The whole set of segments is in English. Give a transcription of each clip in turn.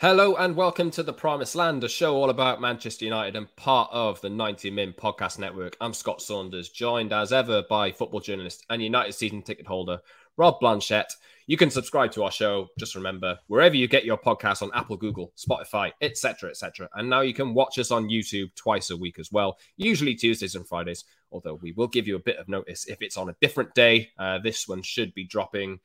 Hello and welcome to the Promised Land, a show all about Manchester United and part of the 90 Min podcast network. I'm Scott Saunders, joined as ever by football journalist and United season ticket holder Rob Blanchette. You can subscribe to our show. Just remember, wherever you get your podcasts on Apple, Google, Spotify, etc., etc. And now you can watch us on YouTube twice a week as well, usually Tuesdays and Fridays. Although we will give you a bit of notice if it's on a different day. Uh, this one should be dropping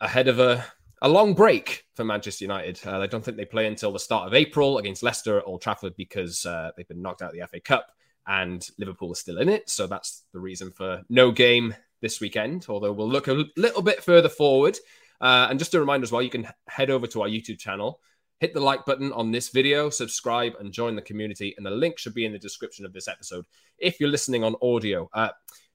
ahead of a a long break for Manchester United. Uh, I don't think they play until the start of April against Leicester at Old Trafford because uh, they've been knocked out of the FA Cup and Liverpool is still in it. So that's the reason for no game this weekend, although we'll look a little bit further forward. Uh, and just a reminder as well, you can head over to our YouTube channel, hit the like button on this video, subscribe, and join the community. And the link should be in the description of this episode if you're listening on audio.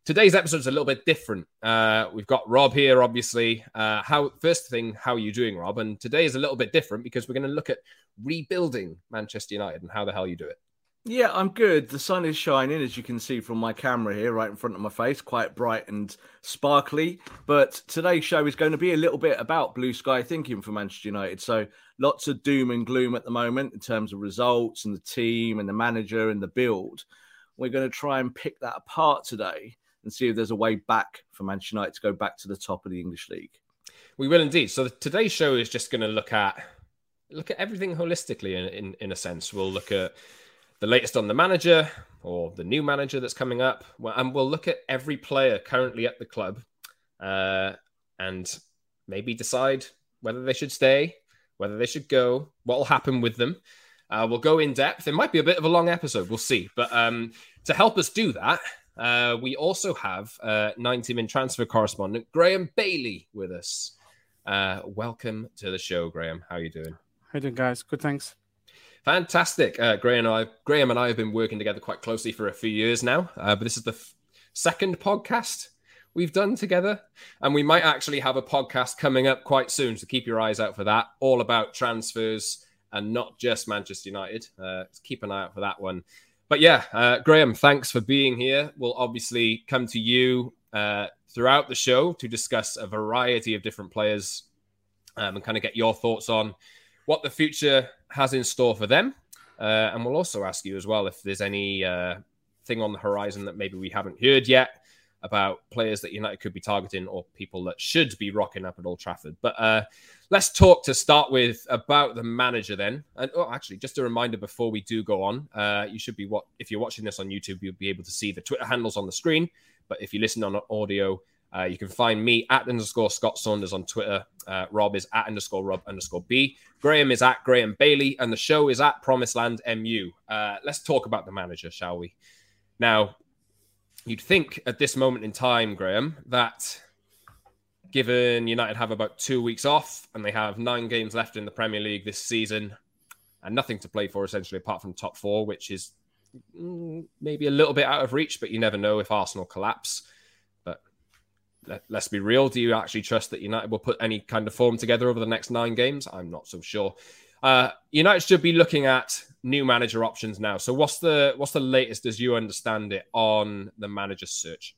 Today's episode is a little bit different. Uh, we've got Rob here, obviously. Uh, how first thing, how are you doing, Rob? And today is a little bit different because we're going to look at rebuilding Manchester United and how the hell you do it. Yeah, I'm good. The sun is shining, as you can see from my camera here, right in front of my face, quite bright and sparkly. But today's show is going to be a little bit about blue sky thinking for Manchester United. So lots of doom and gloom at the moment in terms of results and the team and the manager and the build. We're going to try and pick that apart today and see if there's a way back for Manchester United to go back to the top of the English league. We will indeed. So today's show is just going to look at look at everything holistically in, in, in a sense. We'll look at the latest on the manager or the new manager that's coming up, and we'll look at every player currently at the club uh, and maybe decide whether they should stay, whether they should go, what will happen with them. Uh, we'll go in depth. It might be a bit of a long episode. We'll see. But um, to help us do that, uh, we also have uh, 90 min transfer correspondent Graeme Bailey with us. Uh, welcome to the show, Graeme. How are you doing? How you doing, guys? Good, thanks. Fantastic. Uh, Graeme, and I, Graeme and I have been working together quite closely for a few years now, uh, but this is the f- second podcast we've done together. And we might actually have a podcast coming up quite soon, so keep your eyes out for that, all about transfers and not just Manchester United. Uh, keep an eye out for that one. But yeah, uh, Graeme, thanks for being here. We'll obviously come to you uh, throughout the show to discuss a variety of different players um, and kind of get your thoughts on what the future has in store for them. Uh, and we'll also ask you as well if there's any uh, thing on the horizon that maybe we haven't heard yet about players that United could be targeting or people that should be rocking up at Old Trafford. But uh, let's talk to start with about the manager then. And oh, actually, just a reminder before we do go on, uh, you should be what if you're watching this on YouTube, you'll be able to see the Twitter handles on the screen. But if you listen on audio, uh, you can find me at underscore Scott Saunders on Twitter. Uh, Rob is at underscore Rob underscore B. Graeme is at Graeme Bailey, and the show is at Promised Land MU. Uh, let's talk about the manager, shall we? Now, you'd think at this moment in time, Graeme, that given United have about two weeks off and they have nine games left in the Premier League this season and nothing to play for essentially apart from top four, which is mm, maybe a little bit out of reach, but you never know if Arsenal collapse. But let, us be real. Do you actually trust that United will put any kind of form together over the next nine games? I'm not so sure. Uh, United should be looking at new manager options now. So what's the what's the latest as you understand it on the manager search?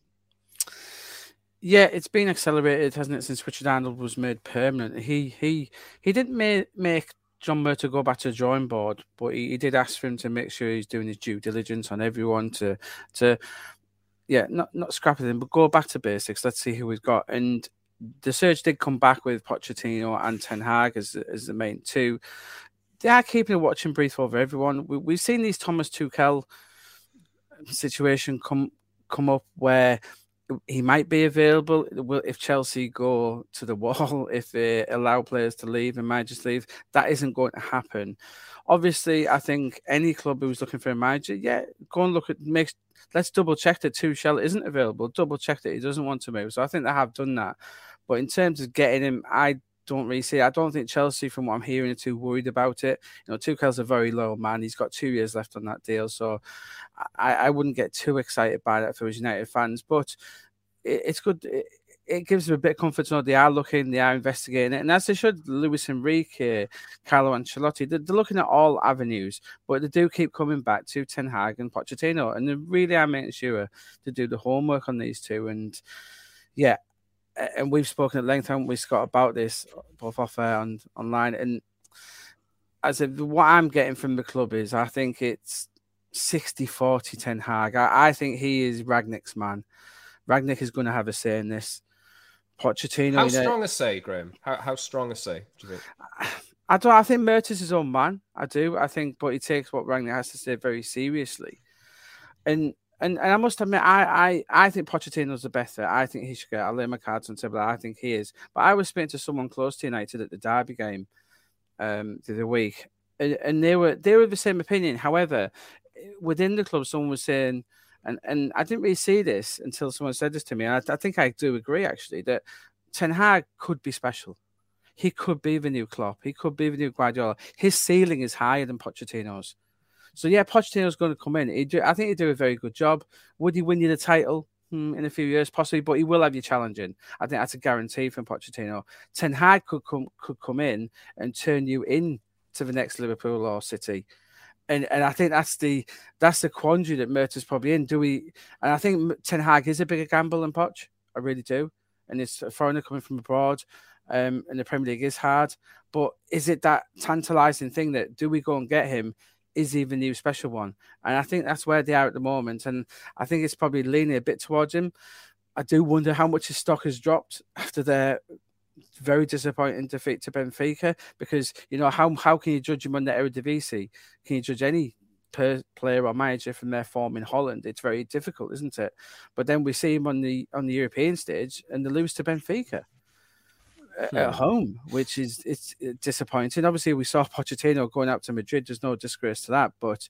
Yeah, it's been accelerated, hasn't it, since Richard Arnold was made permanent. He he he didn't make make John Murtough go back to the drawing board, but he, he, did ask for him to make sure he's doing his due diligence on everyone to to yeah, not not scrap them, but go back to basics. Let's see who we've got. And the search did come back with Pochettino and Ten Hag as as the main two. They are keeping a watching brief over everyone. We, we've seen these Thomas Tuchel situation come come up where he might be available. If Chelsea go to the wall, if they allow players to leave and might just leave, that isn't going to happen. Obviously, I think any club who's looking for a manager, yeah, go and look at makes. Let's double check that Tuchel isn't available. Double check that he doesn't want to move. So I think they have done that. But in terms of getting him, I don't really see. I don't think Chelsea, from what I'm hearing, are too worried about it. You know, Tuchel's a very low man. He's got two years left on that deal, so I, I wouldn't get too excited by that for his United fans. But it, it's good. It, it gives them a bit of comfort to know they are looking, they are investigating it, and as they should. Luis Enrique, Carlo Ancelotti, they're, they're looking at all avenues, but they do keep coming back to Ten Hag and Pochettino, and they really are making sure to do the homework on these two. And yeah, and we've spoken at length, haven't we, Scott, about this uh, both off air and online. And as if what I'm getting from the club is I think it's 60 40 Ten Hag. I, I think he is Rangnick's man. Rangnick is going to have a say in this. Pochettino. How strong know, a say, Graeme? How, how strong a say do you think? I don't. I think Mert is his own man. I do. I think, but he takes what Rangnick has to say very seriously. And and, and I must admit, I, I, I think Pochettino's the better. I think he should get. I'll lay my cards on the table. I think he is. But I was speaking to someone close to United at the Derby game um, the other week, and, and they were they were the same opinion. However, within the club, someone was saying, and and I didn't really see this until someone said this to me. I, I think I do agree actually that Ten Hag could be special. He could be the new Klopp. He could be the new Guardiola. His ceiling is higher than Pochettino's. So yeah, Pochettino's going to come in. Do, I think he'd do a very good job. Would he win you the title hmm, in a few years? Possibly, but he will have you challenging. I think that's a guarantee from Pochettino. Ten Hag could come could come in and turn you in to the next Liverpool or City. And, and I think that's the that's the quandary that Mertens probably in. Do we? And I think Ten Hag is a bigger gamble than Poch. I really do. And it's a foreigner coming from abroad, um, and the Premier League is hard. But is it that tantalising thing that do we go and get him? Is he the new special one? And I think that's where they are at the moment. And I think it's probably leaning a bit towards him. I do wonder how much his stock has dropped after their very disappointing defeat to Benfica because you know how how can you judge him on the Eredivisie? Can you judge any per player or manager from their form in Holland? It's very difficult, isn't it? But then we see him on the on the European stage and they lose to Benfica at home, which is it's disappointing. Obviously, we saw Pochettino going out to Madrid. There's no disgrace to that, but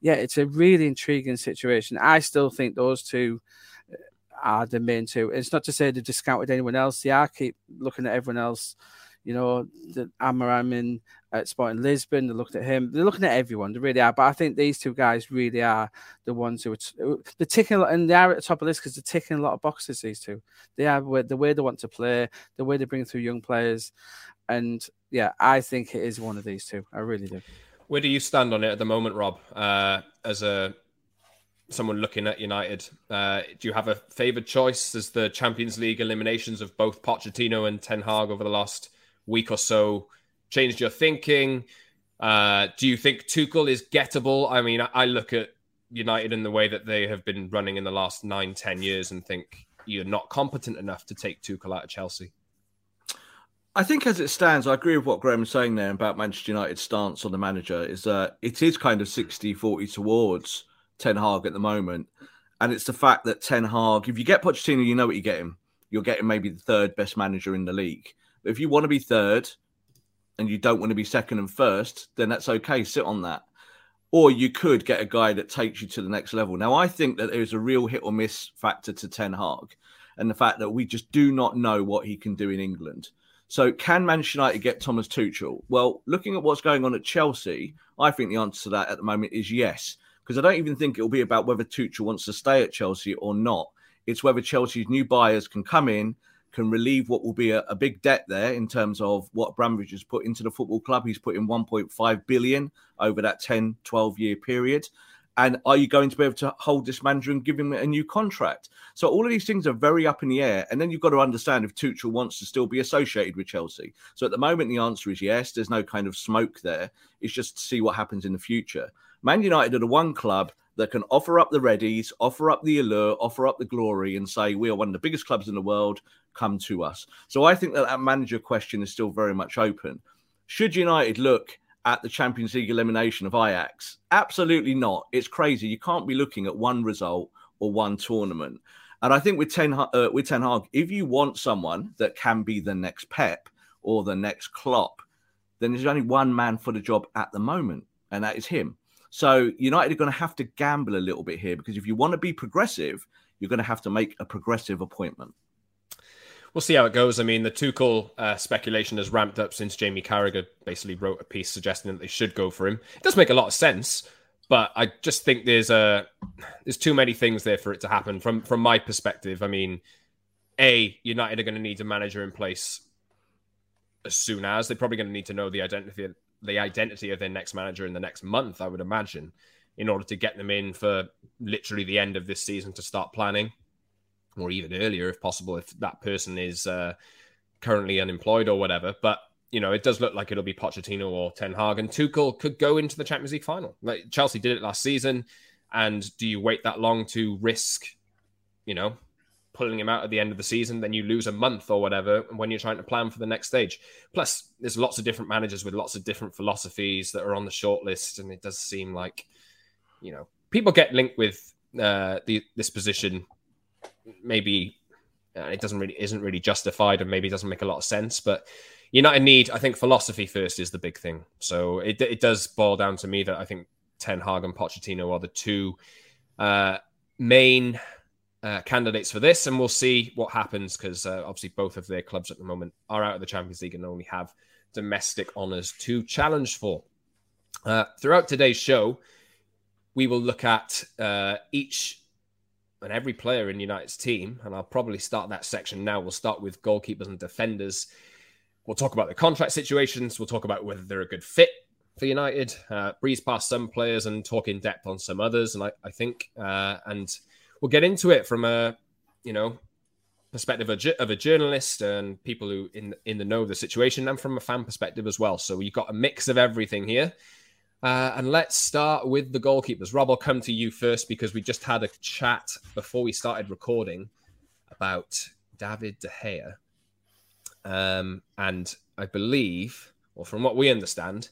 yeah, it's a really intriguing situation. I still think those two uh, are the main two. It's not to say they've discounted anyone else. They are keep looking at everyone else. You know, the Amorim at Sporting Lisbon. They're looking at him. They're looking at everyone. They really are. But I think these two guys really are the ones who are they're ticking, and they are at the top of this because they're ticking a lot of boxes. These two, they are the way they want to play, the way they bring through young players, and yeah, I think it is one of these two. I really do. Where do you stand on it at the moment, Rob? Uh, as a someone looking at United, uh, do you have a favoured choice as the Champions League eliminations of both Pochettino and Ten Hag over the last week or so? Changed your thinking? Uh, do you think Tuchel is gettable? I mean, I look at United in the way that they have been running in the last nine, ten years and think you're not competent enough to take Tuchel out of Chelsea. I think as it stands, I agree with what Graeme was saying there about Manchester United's stance on the manager is that it is kind of 60-40 towards Ten Hag at the moment. And it's the fact that Ten Hag, if you get Pochettino, you know what you're getting. You're getting maybe the third best manager in the league. But if you want to be third, and you don't want to be second and first, then that's okay. Sit on that. Or you could get a guy that takes you to the next level. Now, I think that there's a real hit or miss factor to Ten Hag and the fact that we just do not know what he can do in England. So, can Manchester United get Thomas Tuchel? Well, looking at what's going on at Chelsea, I think the answer to that at the moment is yes. Because I don't even think it'll be about whether Tuchel wants to stay at Chelsea or not. It's whether Chelsea's new buyers can come in can relieve what will be a, a, big debt there in terms of what Abramovich has put into the football club. He's put in 1.5 billion over that 10, 12 year period. And are you going to be able to hold this manager and give him a new contract? So all of these things are very up in the air. And then you've got to understand if Tuchel wants to still be associated with Chelsea. So at the moment, the answer is yes. There's no kind of smoke there. It's just to see what happens in the future. Man United are the one club that can offer up the readies, offer up the allure, offer up the glory, and say we are one of the biggest clubs in the world. Come to us. So I think that that manager question is still very much open. Should United look at the Champions League elimination of Ajax? Absolutely not. It's crazy. You can't be looking at one result or one tournament. And I think with Ten, uh, with Ten Hag, if you want someone that can be the next Pep or the next Klopp, then there's only one man for the job at the moment, and that is him. So United are going to have to gamble a little bit here because if you want to be progressive, you're going to have to make a progressive appointment. We'll see how it goes. I mean, the Tuchel uh, speculation has ramped up since Jamie Carragher basically wrote a piece suggesting that they should go for him. It does make a lot of sense, but I just think there's a there's too many things there for it to happen. From from my perspective, I mean, a United are going to need a manager in place as soon as they're probably going to need to know the identity the identity of their next manager in the next month, I would imagine, in order to get them in for literally the end of this season to start planning, or even earlier if possible, if that person is uh, currently unemployed or whatever. But you know, it does look like it'll be Pochettino or Ten Hag, and Tuchel could go into the Champions League final. Like Chelsea did it last season, and do you wait that long to risk, you know, pulling him out at the end of the season? Then you lose a month or whatever when you're trying to plan for the next stage. Plus, there's lots of different managers with lots of different philosophies that are on the short list, and it does seem like, you know, people get linked with uh, the this position. Maybe uh, it doesn't really isn't really justified, and maybe it doesn't make a lot of sense, but United need, I think, philosophy first is the big thing. So it, it does boil down to me that I think Ten Hag and Pochettino are the two uh, main uh, candidates for this, and we'll see what happens because uh, obviously both of their clubs at the moment are out of the Champions League and only have domestic honours to challenge for. Uh, throughout today's show, we will look at uh, each and every player in United's team, and I'll probably start that section now. We'll start with goalkeepers and defenders We'll talk about the contract situations. We'll talk about whether they're a good fit for United. Uh, breeze past some players and talk in depth on some others. And I, I think, uh, and we'll get into it from a, you know, perspective of, of a journalist and people who in in the know of the situation, and from a fan perspective as well. So you've got a mix of everything here. Uh, and let's start with the goalkeepers. Rob, I'll come to you first because we just had a chat before we started recording about David De Gea um, and I believe, or from what we understand,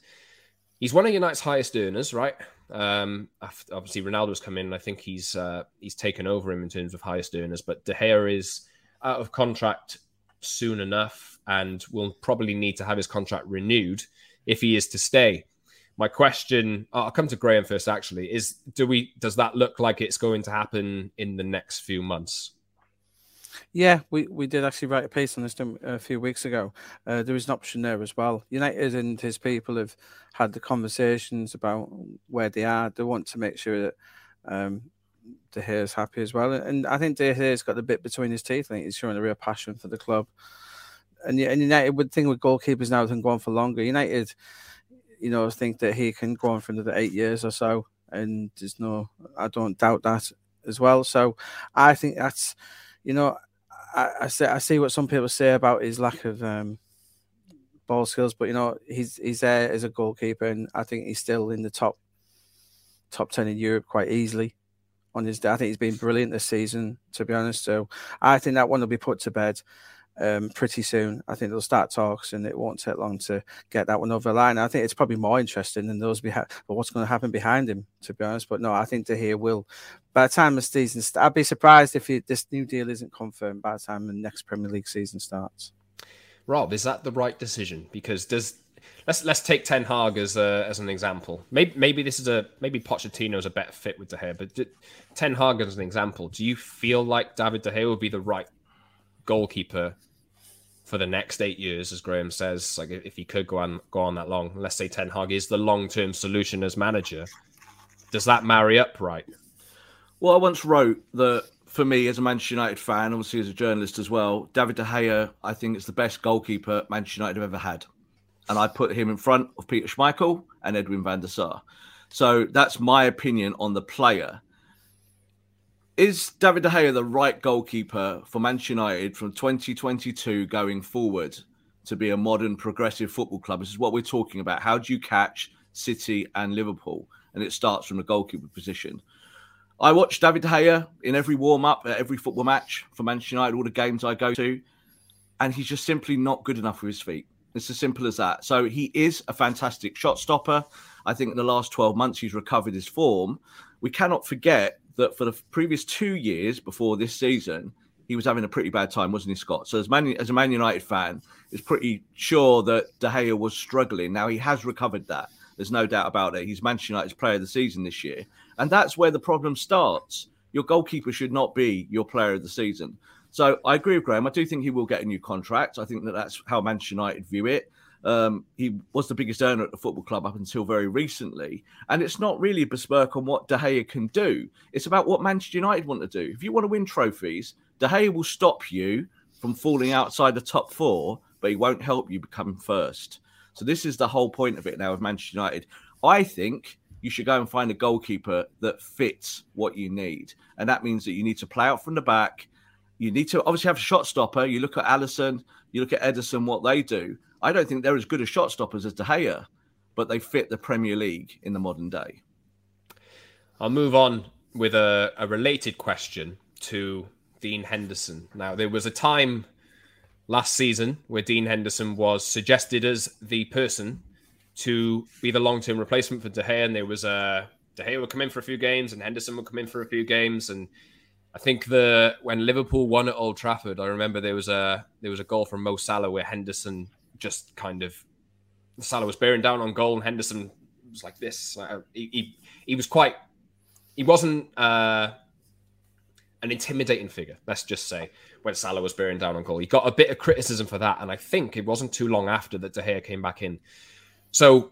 he's one of United's highest earners, right? Um, obviously, Ronaldo's come in. and I think he's uh, he's taken over him in terms of highest earners, but De Gea is out of contract soon enough, and will probably need to have his contract renewed if he is to stay. My question, I'll come to Graham first. Actually, is do we does that look like it's going to happen in the next few months? Yeah, we, we did actually write a piece on this a few weeks ago. Uh, there is an option there as well. United and his people have had the conversations about where they are. They want to make sure that um, De is happy as well. And I think De Gea's got the bit between his teeth. I think he's showing a real passion for the club. And, and United would think with goalkeepers now can go on for longer. United, you know, think that he can go on for another eight years or so. And there's no, I don't doubt that as well. So I think that's, you know, I, I see I see what some people say about his lack of um, ball skills, but you know he's he's there as a goalkeeper, and I think he's still in the top top ten in Europe quite easily. On his day, I think he's been brilliant this season, to be honest. So I think that one will be put to bed um, pretty soon. I think they'll start talks, and it won't take long to get that one over the line. I think it's probably more interesting than those behind, but what's going to happen behind him, to be honest. But no, I think De Gea will. By the time the season, st- I'd be surprised if he, this new deal isn't confirmed by the time the next Premier League season starts. Rob, is that the right decision? Because does let's let's take Ten Hag as a, as an example. Maybe maybe this is a maybe Pochettino is a better fit with De Gea, but Ten Hag as an example. Do you feel like David De Gea would be the right goalkeeper for the next eight years, as Graeme says. Like if he could go on go on that long, let's say Ten Hag is the long term solution as manager. Does that marry up right? Well, I once wrote that for me as a Manchester United fan, obviously as a journalist as well, David De Gea, I think is the best goalkeeper Manchester United have ever had. And I put him in front of Peter Schmeichel and Edwin van der Sar. So that's my opinion on the player. Is David De Gea the right goalkeeper for Manchester United from 2022 going forward to be a modern progressive football club? This is what we're talking about. How do you catch City and Liverpool? And it starts from the goalkeeper position. I watch David De Gea in every warm up, at every football match for Manchester United, all the games I go to, and he's just simply not good enough with his feet. It's as simple as that. So he is a fantastic shot stopper. I think in the last 12 months he's recovered his form. We cannot forget that for the previous two years before this season, he was having a pretty bad time, wasn't he, Scott? So as Man as a Man United fan, it's pretty sure that De Gea was struggling. Now he has recovered that. There's no doubt about it. He's Manchester United's player of the season this year. And that's where the problem starts. Your goalkeeper should not be your player of the season. So I agree with Graeme. I do think he will get a new contract. I think that that's how Manchester United view it. Um, he was the biggest earner at the football club up until very recently. And it's not really a bespoke on what De Gea can do. It's about what Manchester United want to do. If you want to win trophies, De Gea will stop you from falling outside the top four, but he won't help you become first. So this is the whole point of it now with Manchester United. I think you should go and find a goalkeeper that fits what you need. And that means that you need to play out from the back. You need to obviously have a shot stopper. You look at Alisson, you look at Ederson, what they do. I don't think they're as good as shot stoppers as De Gea, but they fit the Premier League in the modern day. I'll move on with a, a related question to Dean Henderson. Now, there was a time last season where Dean Henderson was suggested as the person to be the long term replacement for De Gea, and there was a De Gea would come in for a few games, and Henderson would come in for a few games, and I think the when Liverpool won at Old Trafford, I remember there was a there was a goal from Mo Salah where Henderson just kind of Salah was bearing down on goal, and Henderson was like this. he, he, he was quite he wasn't uh, an intimidating figure. Let's just say when Salah was bearing down on goal, he got a bit of criticism for that, and I think it wasn't too long after that De Gea came back in. So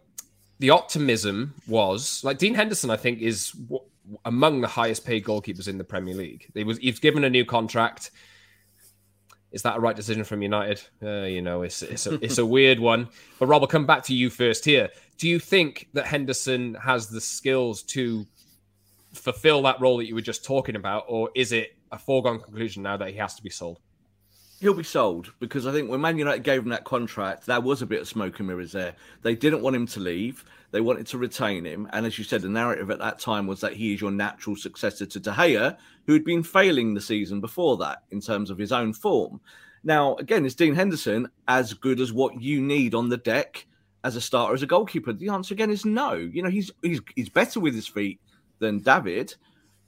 the optimism was like Dean Henderson. I think is among the highest paid goalkeepers in the Premier League. He was he's given a new contract. Is that a right decision from United? Uh, you know, it's it's a, it's a weird one. But Rob, I'll come back to you first here. Do you think that Henderson has the skills to fulfill that role that you were just talking about, or is it a foregone conclusion now that he has to be sold? He'll be sold because I think when Man United gave him that contract, there was a bit of smoke and mirrors there. They didn't want him to leave. They wanted to retain him. And as you said, the narrative at that time was that he is your natural successor to De Gea, who had been failing the season before that in terms of his own form. Now, again, is Dean Henderson as good as what you need on the deck as a starter, as a goalkeeper? The answer again is no. You know, he's he's he's better with his feet than David,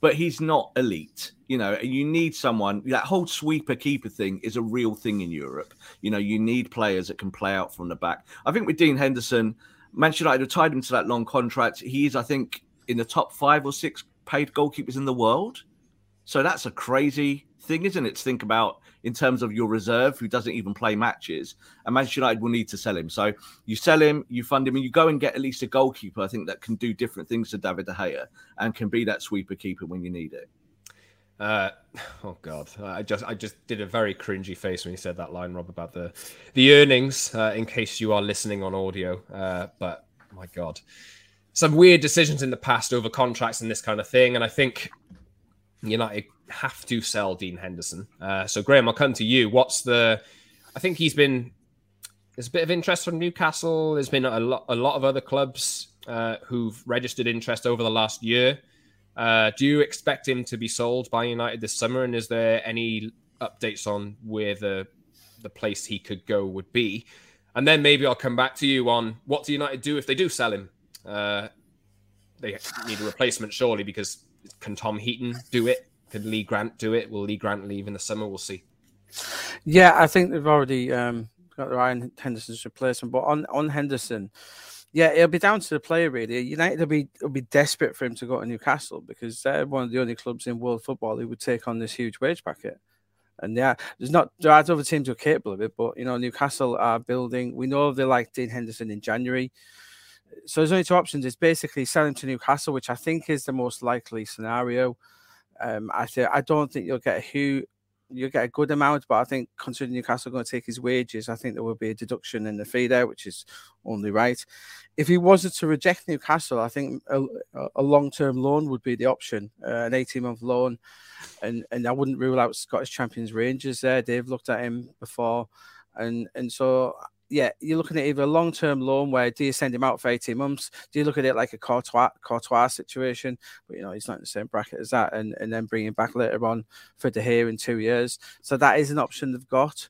but he's not elite. You know, you need someone. That whole sweeper keeper thing is a real thing in Europe. You know, you need players that can play out from the back. I think with Dean Henderson, Manchester United have tied him to that long contract. He is, I think, in the top five or six paid goalkeepers in the world. So that's a crazy thing, isn't it? To think about in terms of your reserve who doesn't even play matches. And Manchester United will need to sell him. So you sell him, you fund him, and you go and get at least a goalkeeper, I think, that can do different things to David De Gea and can be that sweeper keeper when you need it. Uh, oh God, I just I just did a very cringy face when you said that line, Rob, about the the earnings. Uh, in case you are listening on audio, uh, but my God, some weird decisions in the past over contracts and this kind of thing, and I think United have to sell Dean Henderson. Uh, so, Graeme, I'll come to you. What's the? I think he's been. There's a bit of interest from Newcastle. There's been a lot, a lot of other clubs uh, who've registered interest over the last year. Uh, do you expect him to be sold by United this summer? And is there any updates on where the the place he could go would be? And then maybe I'll come back to you on what do United do if they do sell him? Uh, they need a replacement, surely, because can Tom Heaton do it? Could Lee Grant do it? Will Lee Grant leave in the summer? We'll see. Yeah, I think they've already um, got Ryan Henderson's replacement. But on, on Henderson, yeah, it'll be down to the player really. United will be will be desperate for him to go to Newcastle because they're one of the only clubs in world football who would take on this huge wage bracket. And yeah, there's not there are other teams who are capable of it, but you know Newcastle are building. We know they like Dean Henderson in January, so there's only two options. It's basically selling to Newcastle, which I think is the most likely scenario. Um, I th- I don't think you'll get a huge, you'll get a good amount, but I think considering Newcastle are going to take his wages, I think there will be a deduction in the fee there, which is only right. If he wasn't to reject Newcastle, I think a, a long term loan would be the option, uh, an 18 month loan, and and I wouldn't rule out Scottish champions Rangers there. They've looked at him before, and and so yeah, you're looking at either a long term loan where do you send him out for 18 months? Do you look at it like a Courtois, Courtois situation? But you know, he's not in the same bracket as that, and, and then bring him back later on for De Gea in two years. So that is an option they've got.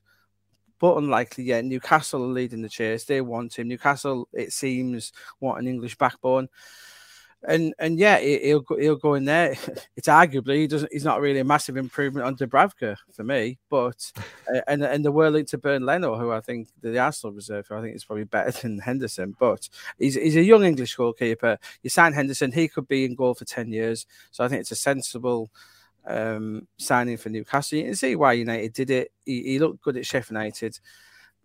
But unlikely, yeah. Newcastle are leading the chase. They want him. Newcastle, it seems, want an English backbone and and yeah, he'll go, he'll go in there. It's arguably he doesn't. He's not really a massive improvement on Dubravka for me, but uh, and and the linked to Bernd Leno, who I think the Arsenal reserve, I think is probably better than Henderson. But he's he's a young English goalkeeper. You sign Henderson, he could be in goal for ten years. So I think it's a sensible um, signing for Newcastle. You can see why United did it. He, he looked good at Sheffield United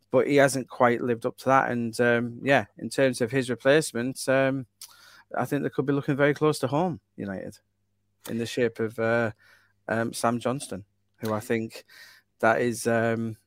but he hasn't quite lived up to that. And um, yeah, in terms of his replacement, um, I think they could be looking very close to home, United, in the shape of uh, um, Sam Johnstone, who I think that is um,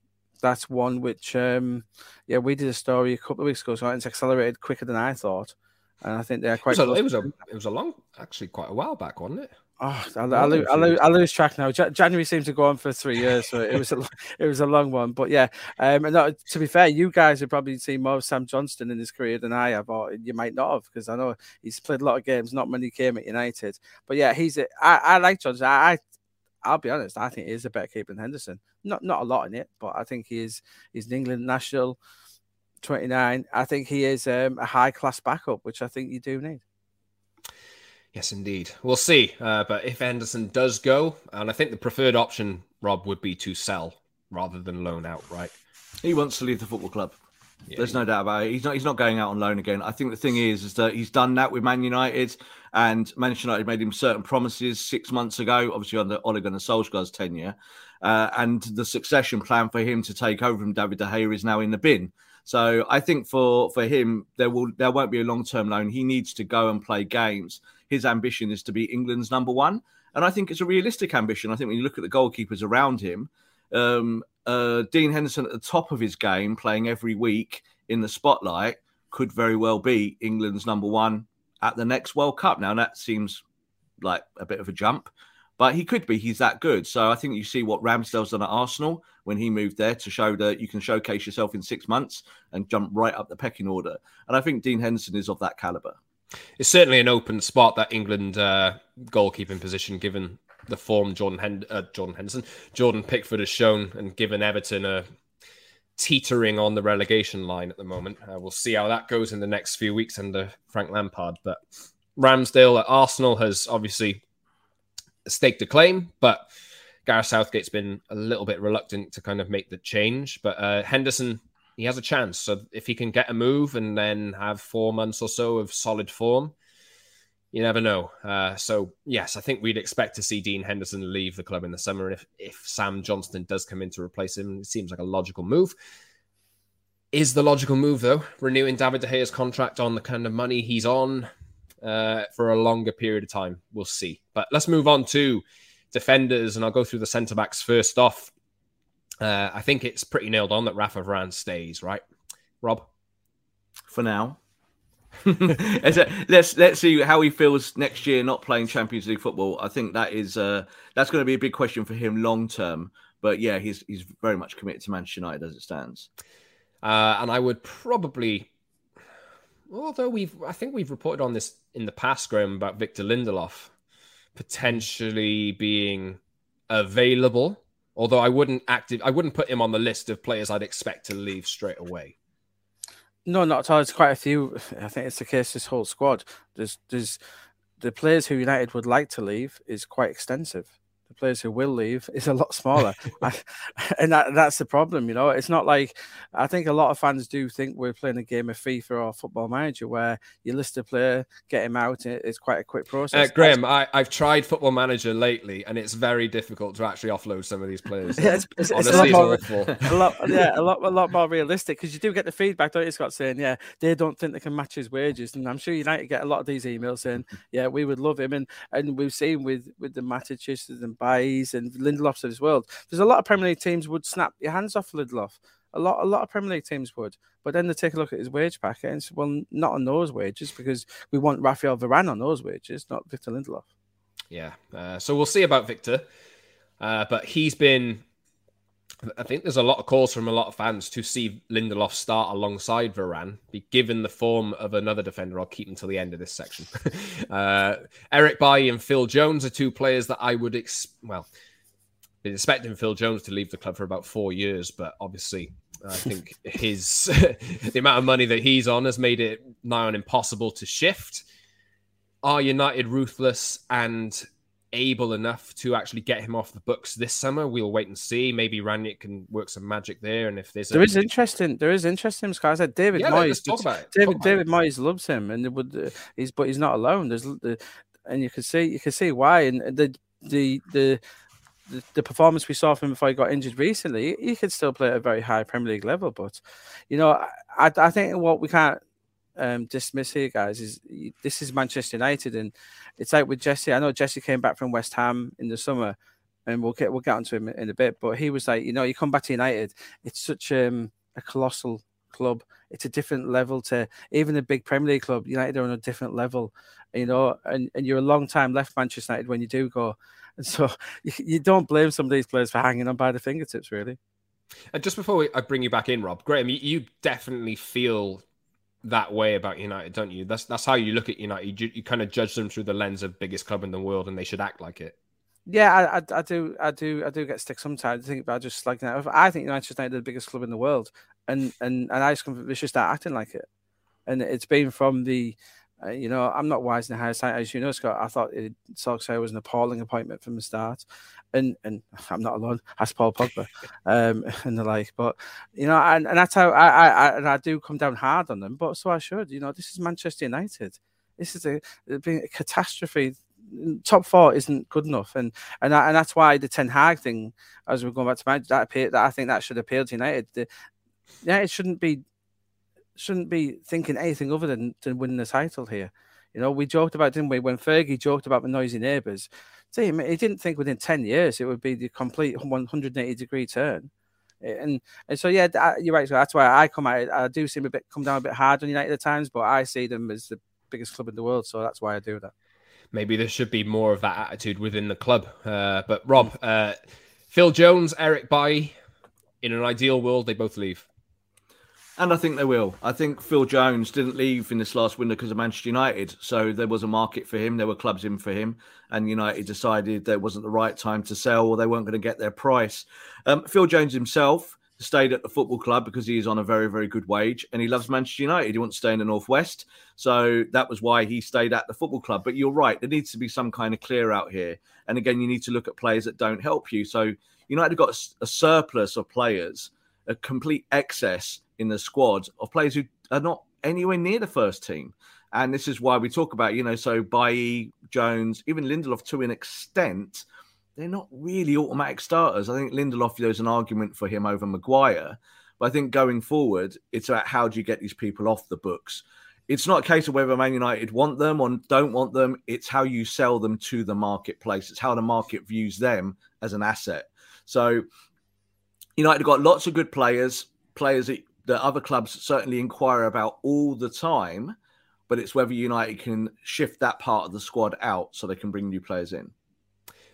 that's one which um, yeah we did a story a couple of weeks ago, so it's accelerated quicker than I thought, and I think they're quite. It was, a, it was a, it was a long, actually quite a while back, wasn't it? Oh, I, I, lose, I, lose, I lose track now. January seems to go on for three years, so it was a it was a long one. But yeah, um, and that, to be fair, you guys have probably seen more of Sam Johnstone in his career than I have, or you might not have, because I know he's played a lot of games. Not many came at United, but yeah, he's. A, I, I like Johnstone. I, I I'll be honest, I think he is a better keeper than Henderson. Not not a lot in it, but I think he is. He's an England national, twenty nine. I think he is um, a high class backup, which I think you do need. Yes, indeed. We'll see. Uh, but if Henderson does go, and I think the preferred option, Rob, would be to sell rather than loan out, right? He wants to leave the football club. Yeah, There's no doubt about it. He's not. He's not going out on loan again. I think the thing is, is that he's done that with Man United, and Manchester United made him certain promises six months ago, obviously under Ole Gunnar Solskjaer's tenure, uh, and the succession plan for him to take over from David De Gea is now in the bin. So I think for for him, there will there won't be a long term loan. He needs to go and play games his ambition is to be England's number one. And I think it's a realistic ambition. I think when you look at the goalkeepers around him, um, uh, Dean Henderson at the top of his game, playing every week in the spotlight, could very well be England's number one at the next World Cup. Now, that seems like a bit of a jump, but he could be. He's that good. So I think you see what Ramsdale's done at Arsenal when he moved there to show that you can showcase yourself in six months and jump right up the pecking order. And I think Dean Henderson is of that caliber. It's certainly an open spot that England uh, goalkeeping position, given the form Jordan Hen- uh, Jordan Henderson, Jordan Pickford has shown, and given Everton a teetering on the relegation line at the moment. Uh, we'll see how that goes in the next few weeks under Frank Lampard. But Ramsdale at Arsenal has obviously staked a claim, but Gareth Southgate's been a little bit reluctant to kind of make the change. But uh, Henderson he has a chance. So if he can get a move and then have four months or so of solid form, you never know. Uh, so yes, I think we'd expect to see Dean Henderson leave the club in the summer. And if, if Sam Johnstone does come in to replace him, it seems like a logical move. Is the logical move though renewing David De Gea's contract on the kind of money he's on uh, for a longer period of time? We'll see. But let's move on to defenders, and I'll go through the centre backs first off. Uh, I think it's pretty nailed on that Rafa Varane stays, right? Rob? For now. let's let's see how he feels next year not playing Champions League football. I think that is uh, that's going to be a big question for him long term. But yeah, he's he's very much committed to Manchester United as it stands. Uh, and I would probably, although we've I think we've reported on this in the past, Graeme, about Victor Lindelof potentially being available Although I wouldn't active, I wouldn't put him on the list of players I'd expect to leave straight away. No, not at all. It's quite a few. I think it's the case. This whole squad. There's, there's the players who United would like to leave is quite extensive the players who will leave is a lot smaller, and that, that's the problem. You know, it's not like I think a lot of fans do think we're playing a game of FIFA or Football Manager where you list a player, get him out, it's quite a quick process. Uh, Graeme, I, have tried Football Manager lately, and it's very difficult to actually offload some of these players. yeah, it's, it's, it's a, lot more, a lot, yeah, a lot, a lot more realistic because you do get the feedback, don't you, Scott, saying, yeah, they don't think they can match his wages, and I'm sure United get a lot of these emails saying, yeah, we would love him, and and we've seen with with the Maticises and Bailly's and Lindelofs of this world. There's a lot of Premier League teams would snap your hands off Lindelof. A lot, a lot of Premier League teams would, but then they take a look at his wage packet and say, "Well, not on those wages because we want Rafael Varane on those wages, not Victor Lindelof." Yeah, uh, so we'll see about Victor, uh, but he's been I think there's a lot of calls from a lot of fans to see Lindelof start alongside Varane. Be given the form of another defender, I'll keep until the end of this section. uh, Eric Bailly and Phil Jones are two players that I would ex- well been expecting Phil Jones to leave the club for about four years, but obviously I think his the amount of money that he's on has made it nigh on impossible to shift. Are United ruthless and able enough to actually get him off the books this summer. We'll wait and see. Maybe Rangnick can work some magic there. And if there's there a... is interesting, there is interesting. Because I said David yeah, Moyes. Talk about it. David David it. Moyes loves him, and would uh, he's but he's not alone. There's the and you can see you can see why. And the the the the, performance we saw from him before he got injured recently, he could still play at a very high Premier League level. But you know, I, I think what we can't um, dismiss here, guys, is this is Manchester United, and it's like with Jesse. I know Jesse came back from West Ham in the summer, and we'll get we'll get onto him in a bit. But he was like, you know, you come back to United, it's such um, a colossal club. It's a different level to even a big Premier League club. United are on a different level, you know, and, and you're a long time left Manchester United when you do go. And so you, don't blame some of these players for hanging on by the fingertips, really. And just before I bring you back in, Rob, Graeme, you, definitely feel that way about United, don't you? That's that's how you look at United. You, you kind of judge them through the lens of biggest club in the world, and they should act like it. Yeah, I, I, I, do, I do, I do get stick sometimes. I think about just like that. I think United United are the biggest club in the world, and and and I just we just start acting like it. And it's been from the, uh, you know, I'm not wise in hindsight, as you know, Scott. I thought it, Solskjaer was an appalling appointment from the start, and and I'm not alone. Ask Paul Pogba, um, and the like. But you know, and, and that's how I, I, I and I do come down hard on them. But so I should. You know, this is Manchester United. This is a, a catastrophe top four isn't good enough, and and and that's why the Ten Hag thing, as we're going back to my, that appear, that I think that should appeal to United. The, United shouldn't be shouldn't be thinking anything other than to win the title here. You know, we joked about, didn't we, when Fergie joked about the noisy neighbours. See, he didn't think within ten years it would be the complete 180 degree turn. And and so yeah, you're right. So that's why I come out. I do seem a bit come down a bit hard on United at times, but I see them as the biggest club in the world. So that's why I do that maybe there should be more of that attitude within the club. Uh, but Rob, uh, Phil Jones, Eric Bailly, in an ideal world, they both leave. And I think they will. I think Phil Jones didn't leave in this last window because of Manchester United. So there was a market for him. There were clubs in for him. And United decided that it wasn't the right time to sell or they weren't going to get their price. Um, Phil Jones himself stayed at the football club because he is on a very, very good wage and he loves Manchester United. He wants to stay in the Northwest. So that was why he stayed at the football club. But you're right, there needs to be some kind of clear out here. And again, you need to look at players that don't help you. So United have got a, surplus of players, a complete excess in the squad of players who are not anywhere near the first team. And this is why we talk about, you know, so Bailly, Jones, even Lindelof to an extent – they're not really automatic starters. I think Lindelof, there's an argument for him over Maguire. But I think going forward, it's about how do you get these people off the books. It's not a case of whether Man United want them or don't want them. It's how you sell them to the marketplace. It's how the market views them as an asset. So United got lots of good players, players that, that other clubs certainly inquire about all the time. But it's whether United can shift that part of the squad out so they can bring new players in.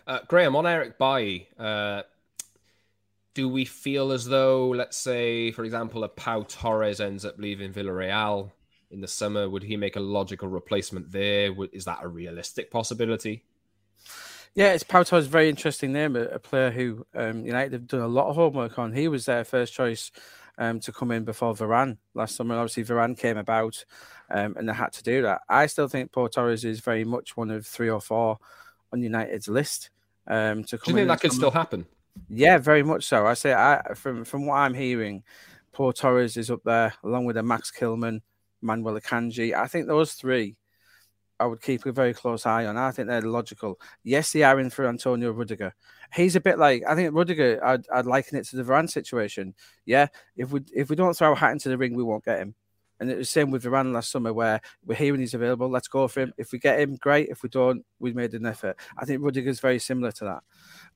Uh, Graeme, on Eric Bailly, uh, do we feel as though, let's say, for example, a Pau Torres ends up leaving Villarreal in the summer? Would he make a logical replacement there? Is that a realistic possibility? Yeah, it's Pau Torres, very interesting name, a, player who um, United have done a lot of homework on. He was their first choice um, to come in before Varane last summer. Obviously, Varane came about um, and they had to do that. I still think Pau Torres is very much one of three or four on United's list um, to come. Do you think that could still happen? Yeah, very much so. I say, I from from what I'm hearing, Pau Torres is up there along with a Max Kilman, Manuel Akanji. I think those three, I would keep a very close eye on. I think they're logical. Yes, they are in for Antonio Rudiger. He's a bit like I think Rudiger. I'd, I'd liken it to the Varane situation. Yeah, if we if we don't throw a hat into the ring, we won't get him. And it was the same with Varane last summer, where we're hearing he's available. Let's go for him. If we get him, great. If we don't, we've made an effort. I think Rudiger's very similar to that.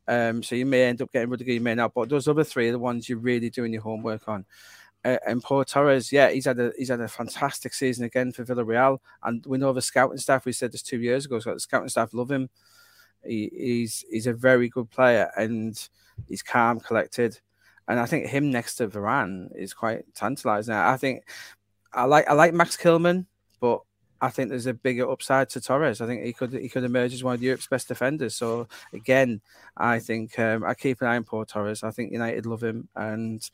Um, so you may end up getting Rudiger, you may not. But those other three are the ones you're really doing your homework on. Uh, and Pau Torres, yeah, he's had a he's had a fantastic season again for Villarreal, and we know the scouting staff. We said this two years ago. So the scouting staff love him. He, he's he's a very good player, and he's calm, collected. And I think him next to Varane is quite tantalising. I think I like I like Max Kilman, but I think there's a bigger upside to Torres. I think he could he could emerge as one of Europe's best defenders. So again, I think um, I keep an eye on Pau Torres. I think United love him, and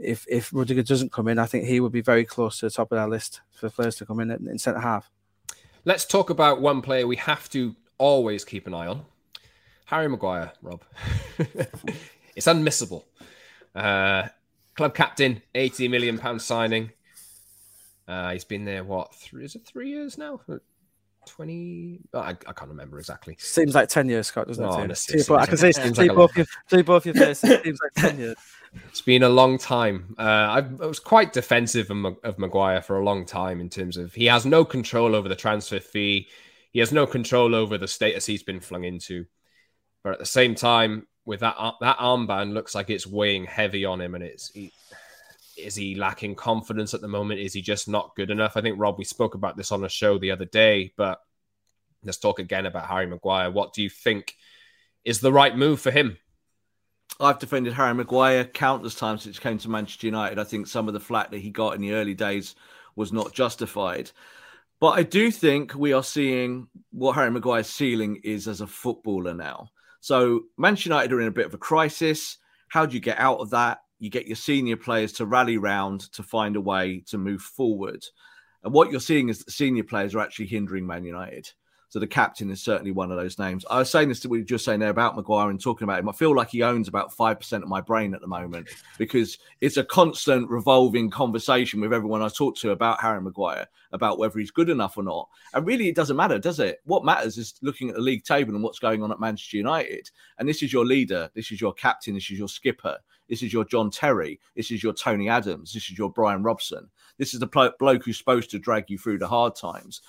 if if Rudiger doesn't come in, I think he would be very close to the top of our list for players to come in in centre half. Let's talk about one player we have to always keep an eye on: Harry Maguire. Rob, it's unmissable. Uh, club captain, eighty million pound signing. Uh, he's been there, what, three, is it three years now? 20 oh, I, I, can't remember exactly. Seems like 10 years scott doesn't oh, it honestly, see, i can say see, like both, your, see both your faces seems like 10 years. It's been a long time. Uh, i was quite defensive of, of maguire for a long time in terms of he has no control over the transfer fee. He has no control over the status he's been flung into. But at the same time with that that armband looks like it's weighing heavy on him and it's he, is he lacking confidence at the moment? Is he just not good enough? I think Rob, we spoke about this on a show the other day, but let's talk again about Harry Maguire. What do you think is the right move for him? I've defended Harry Maguire countless times since he came to Manchester United. I think some of the flack that he got in the early days was not justified. But I do think we are seeing what Harry Maguire's ceiling is as a footballer now. So Manchester United are in a bit of a crisis. How do you get out of that? You get your senior players to rally round to find a way to move forward. And what you're seeing is that senior players are actually hindering Man United. So the captain is certainly one of those names. I was saying this to we were just saying there about Maguire and talking about him. I feel like he owns about five percent of my brain at the moment because it's a constant revolving conversation with everyone I talk to about Harry Maguire, about whether he's good enough or not. And really, it doesn't matter, does it? What matters is looking at the league table and what's going on at Manchester United. And this is your leader, this is your captain, this is your skipper, this is your John Terry, this is your Tony Adams, this is your Brian Robson. This is the bloke who's supposed to drag you through the hard times.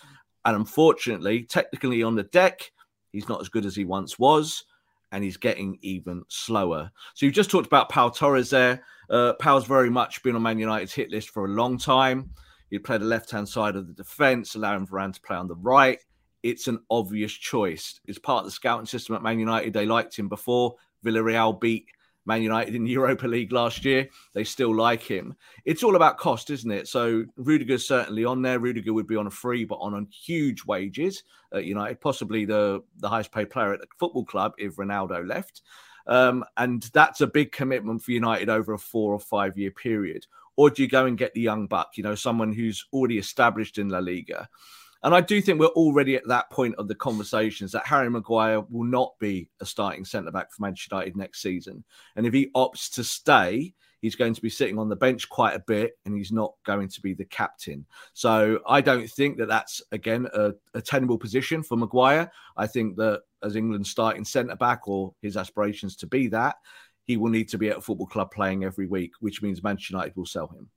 And unfortunately, technically on the deck, he's not as good as he once was, and he's getting even slower. So you just talked about Pau Torres there. Uh, Pau's very much been on Man United's hit list for a long time. He played the left hand side of the defence, allowing Varane to play on the right. It's an obvious choice. It's part of the scouting system at Man United. They liked him before. Villarreal beat Man United in the Europa League last year. They still like him. It's all about cost, isn't it? So Rudiger's certainly on there. Rudiger would be on a free, but on, on huge wages at United, possibly the, the highest paid player at the football club if Ronaldo left. Um, and that's a big commitment for United over a four or five year period. Or do you go and get the young buck, you know, someone who's already established in La Liga? And I do think we're already at that point of the conversations that Harry Maguire will not be a starting centre back for Manchester United next season. And if he opts to stay, he's going to be sitting on the bench quite a bit and he's not going to be the captain. So I don't think that that's, again, a, a tenable position for Maguire. I think that as England's starting centre back or his aspirations to be that, he will need to be at a football club playing every week, which means Manchester United will sell him.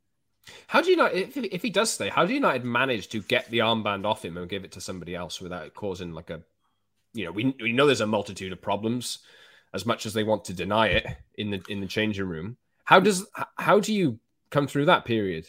How do you know if, if he does stay? How do United manage to get the armband off him and give it to somebody else without causing like a, you know, we we know there's a multitude of problems, as much as they want to deny it in the in the changing room. How does how do you come through that period?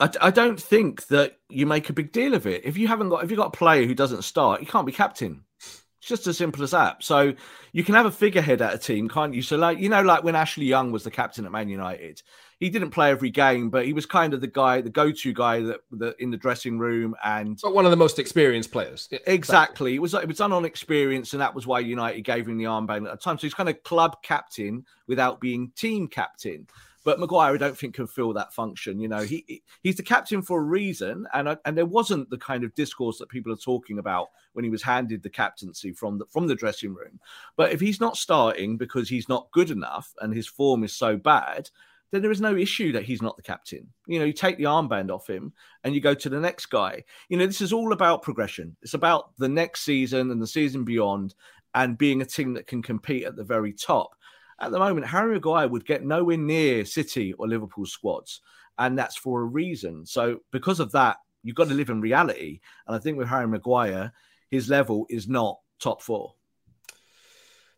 I, I don't think that you make a big deal of it. If you haven't got if you've got a player who doesn't start, you can't be captain. It's just as simple as that. So you can have a figurehead at a team, can't you? So like you know, like when Ashley Young was the captain at Man United, he didn't play every game, but he was kind of the guy, the go-to guy that, that in the dressing room and but one of the most experienced players. exactly. exactly. It was it was done on experience, and that was why United gave him the armband at the time. So he's kind of club captain without being team captain. But Maguire, I don't think can fill that function. You know, he he's the captain for a reason, and and there wasn't the kind of discourse that people are talking about when he was handed the captaincy from the from the dressing room. But if he's not starting because he's not good enough and his form is so bad, then there is no issue that he's not the captain. You know, you take the armband off him and you go to the next guy. You know, this is all about progression. It's about the next season and the season beyond and being a team that can compete at the very top at the moment, Harry Maguire would get nowhere near City or Liverpool squads, and that's for a reason. So, because of that, you've got to live in reality. And I think with Harry Maguire, his level is not top four.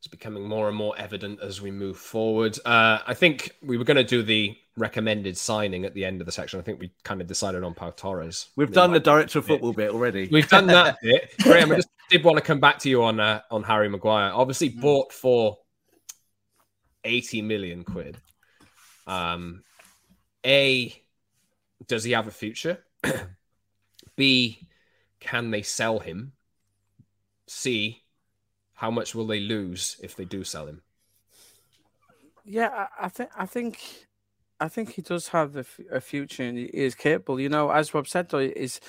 It's becoming more and more evident as we move forward. Uh, I think we were going to do the recommended signing at the end of the section. I think we kind of decided on Pau Torres. We've done the director of football bit already. We've done that bit. Graeme, I just did want to come back to you on uh, on Harry Maguire. Obviously, mm. bought for 80 million quid. Um, A, does he have a future? B, can they sell him? C, how much will they lose if they do sell him? Yeah, I, I think I think I think he does have a, f- a future and he is capable. You know, as Rob said, though, is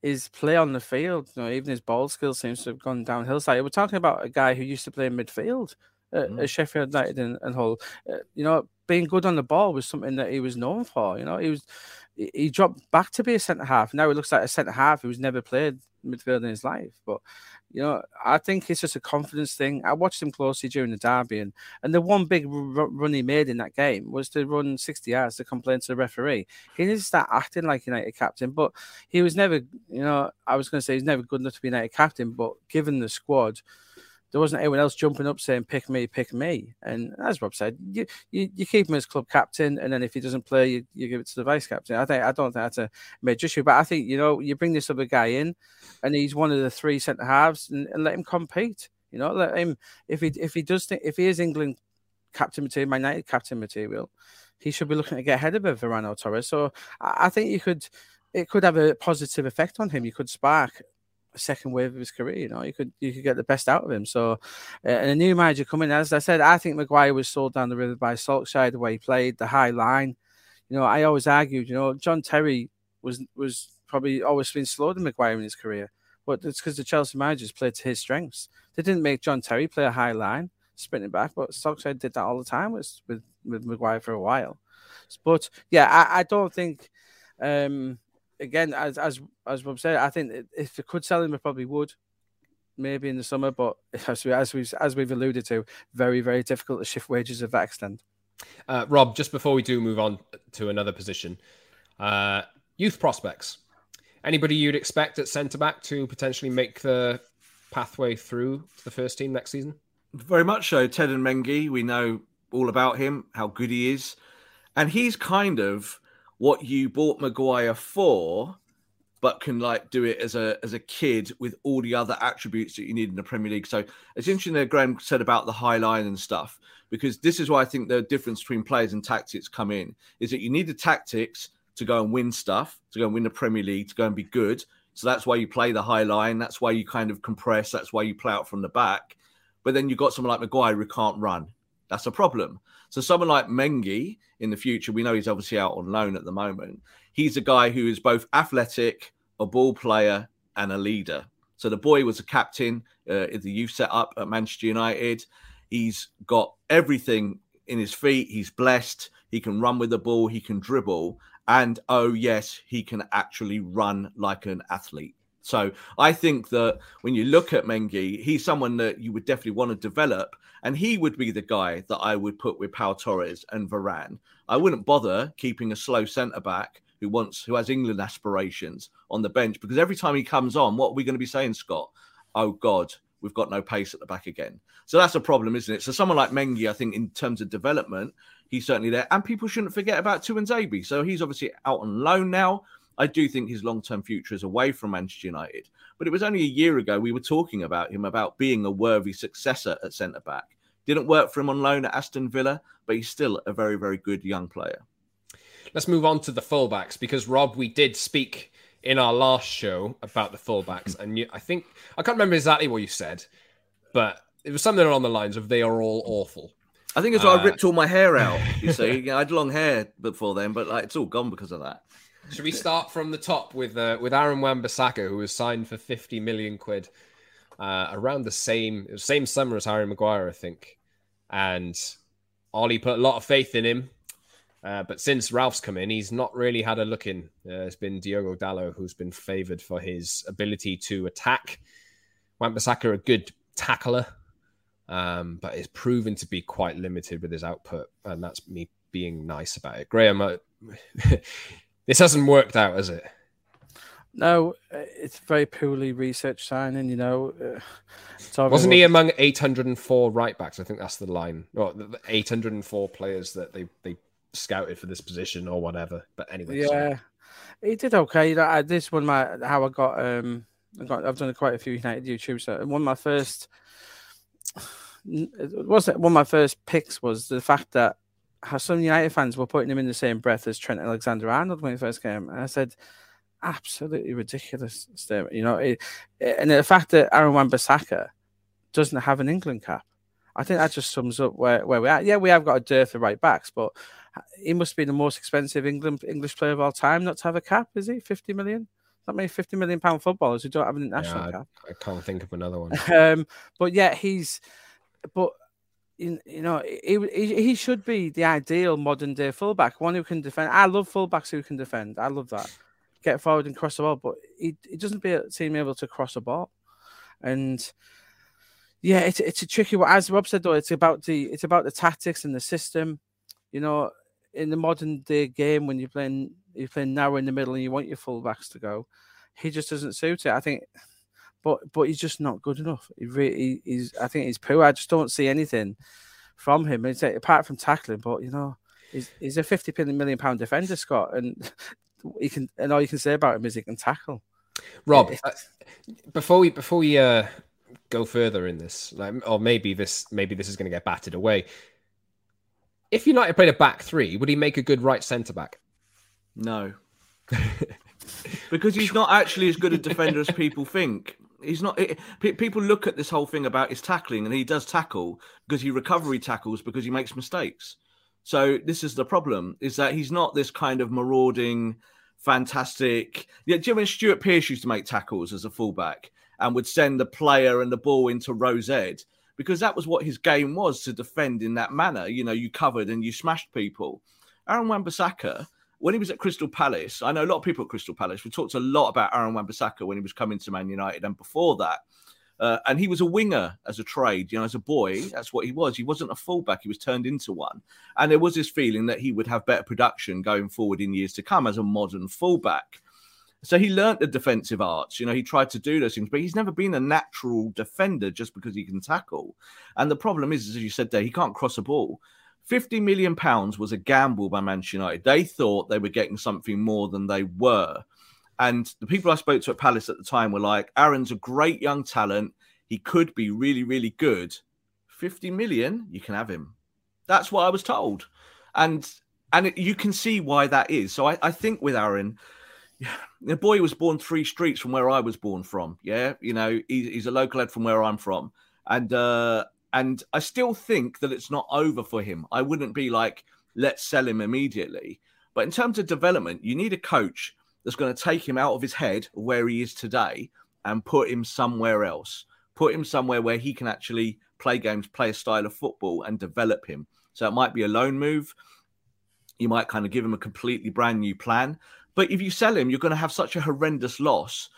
his play on the field. You know, even his ball skill seems to have gone downhill. So we're talking about a guy who used to play in midfield at, mm. at Sheffield United and, and Hull. Uh, you know, being good on the ball was something that he was known for. You know, he was he dropped back to be a centre half. Now he looks like a centre half who's never played midfield in his life. But you know, I think it's just a confidence thing. I watched him closely during the derby, and, and the one big r- run he made in that game was to run 60 yards to complain to the referee. He needs to start acting like United captain, but he was never, you know, I was going to say he's never good enough to be United captain, but given the squad, there wasn't anyone else jumping up saying "pick me, pick me." And as Rob said, you you, you keep him as club captain, and then if he doesn't play, you, you give it to the vice captain. I think I don't think that's a major issue, but I think you know you bring this other guy in, and he's one of the three centre halves, and, and let him compete. You know, let him if he if he does think if he is England captain material, my United captain material, he should be looking to get ahead of Varane or Torres. So I, I think you could it could have a positive effect on him. You could spark second wave of his career. You know, you could you could get the best out of him. So, uh, and a new manager coming, as I said, I think Maguire was sold down the river by Solskjaer the way he played the high line. You know, I always argued, you know, John Terry was was probably always been slower than Maguire in his career, but it's because the Chelsea managers played to his strengths. They didn't make John Terry play a high line, sprinting back, but Solskjaer did that all the time with with, with Maguire for a while. But yeah, I, I don't think. Um, again, as as as Rob said, I think if they could sell him, they probably would, maybe in the summer. But as we as we've as we've alluded to, very very difficult to shift wages of that extent. Uh, Rob, just before we do move on to another position, uh, youth prospects. Anybody you'd expect at centre back to potentially make the pathway through to the first team next season? Very much so. Teden Mengi, we know all about him, how good he is, and he's kind of what you bought Maguire for, but can like do it as a as a kid with all the other attributes that you need in the Premier League. So it's interesting that Graeme said about the high line and stuff, because this is why I think the difference between players and tactics come in, is that you need the tactics to go and win stuff, to go and win the Premier League, to go and be good. So that's why you play the high line. That's why you kind of compress. That's why you play out from the back. But then you've got someone like Maguire who can't run. That's a problem. So someone like Mengi in the future, we know he's obviously out on loan at the moment. He's a guy who is both athletic, a ball player, and a leader. So the boy was a captain uh, in the youth setup at Manchester United. He's got everything in his feet. He's blessed. He can run with the ball. He can dribble. And oh, yes, he can actually run like an athlete. So I think that when you look at Mengi, he's someone that you would definitely want to develop. And he would be the guy that I would put with Pau Torres and Varane. I wouldn't bother keeping a slow centre back who wants who has England aspirations on the bench because every time he comes on, what are we going to be saying, Scott? Oh God, we've got no pace at the back again. So that's a problem, isn't it? So someone like Mengi, I think, in terms of development, he's certainly there. And people shouldn't forget about Tuanzebe. So he's obviously out on loan now. I do think his long term future is away from Manchester United. But it was only a year ago we were talking about him about being a worthy successor at centre back. Didn't work for him on loan at Aston Villa, but he's still a very, very good young player. Let's move on to the fullbacks because Rob, we did speak in our last show about the fullbacks, and you, I think I can't remember exactly what you said, but it was something along the lines of "they are all awful." I think it's why uh, I ripped all my hair out. You see, I had long hair before then, but like it's all gone because of that. Should we start from the top with uh, with Aaron Wan-Bissaka, who was signed for 50 million quid uh, around the same same summer as Harry Maguire, I think. And Ollie put a lot of faith in him. Uh, but since Ralph's come in, he's not really had a look in. Uh, it's been Diogo Dalot who's been favoured for his ability to attack. Wan-Bissaka, a good tackler, um, but is proven to be quite limited with his output. And that's me being nice about it. Graeme, uh, This hasn't worked out, has it? No, uh, it's very poorly researched signing. You know, uh, wasn't he among 804 right backs? I think that's the line. Well, 804 players that they they scouted for this position or whatever. But anyway, yeah, sorry. he did okay. You know, this one my how I got um I got I've done quite a few United YouTubes. So one of my first was it one of my first picks was the fact that how some United fans were putting him in the same breath as Trent Alexander Arnold when he first came. And I said, absolutely ridiculous statement. You know, it, and the fact that Aaron Wan-Bissaka doesn't have an England cap, I think that just sums up where, where we're. Yeah, we have got a dearth of right backs, but he must be the most expensive England English player of all time not to have a cap, is he? 50 million? Not many 50 million pound footballers who don't have an international yeah, cap. I can't think of another one. um, but yeah, he's, but you, know, he, he should be the ideal modern day fullback, one who can defend. I love fullbacks who can defend. I love that. Get forward and cross the ball, but he, he doesn't be, seem able to cross a ball. And yeah, it's it's a tricky one. As Rob said though, it's about the it's about the tactics and the system. You know, in the modern day game when you're playing you're playing narrow in the middle and you want your fullbacks to go, he just doesn't suit it. I think but but he's just not good enough. He really, he's. I think he's poor. I just don't see anything from him. It's, apart from tackling, but you know, he's, he's a fifty million pound defender, Scott, and he can. And all you can say about him is he can tackle. Rob, uh, before we before we uh, go further in this, like, or maybe this maybe this is going to get batted away. If United played a back three, would he make a good right centre back? No, because he's not actually as good a defender as people think. He's not. It, people look at this whole thing about his tackling, and he does tackle because he recovery tackles because he makes mistakes. So this is the problem: is that he's not this kind of marauding, fantastic. Yeah, do you remember Stuart Pearce used to make tackles as a fullback and would send the player and the ball into Rose Ed because that was what his game was to defend in that manner. You know, you covered and you smashed people. Aaron Wan-Bissaka when he was at Crystal Palace, I know a lot of people at Crystal Palace. We talked a lot about Aaron Wan-Bissaka when he was coming to Man United, and before that, uh, and he was a winger as a trade. You know, as a boy, that's what he was. He wasn't a fullback; he was turned into one. And there was this feeling that he would have better production going forward in years to come as a modern fullback. So he learnt the defensive arts. You know, he tried to do those things, but he's never been a natural defender just because he can tackle. And the problem is, as you said there, he can't cross a ball. 50 million pounds was a gamble by Manchester United. They thought they were getting something more than they were. And the people I spoke to at Palace at the time were like, Aaron's a great young talent. He could be really, really good. 50 million, you can have him. That's what I was told. And and you can see why that is. So I, I think with Aaron, the boy was born three streets from where I was born from. Yeah, you know, he, he's a local lad from where I'm from, and uh, and I still think that it's not over for him. I wouldn't be like, let's sell him immediately. But in terms of development, you need a coach that's going to take him out of his head where he is today and put him somewhere else. Put him somewhere where he can actually play games, play a style of football, and develop him. So it might be a loan move. You might kind of give him a completely brand new plan. But if you sell him, you're going to have such a horrendous loss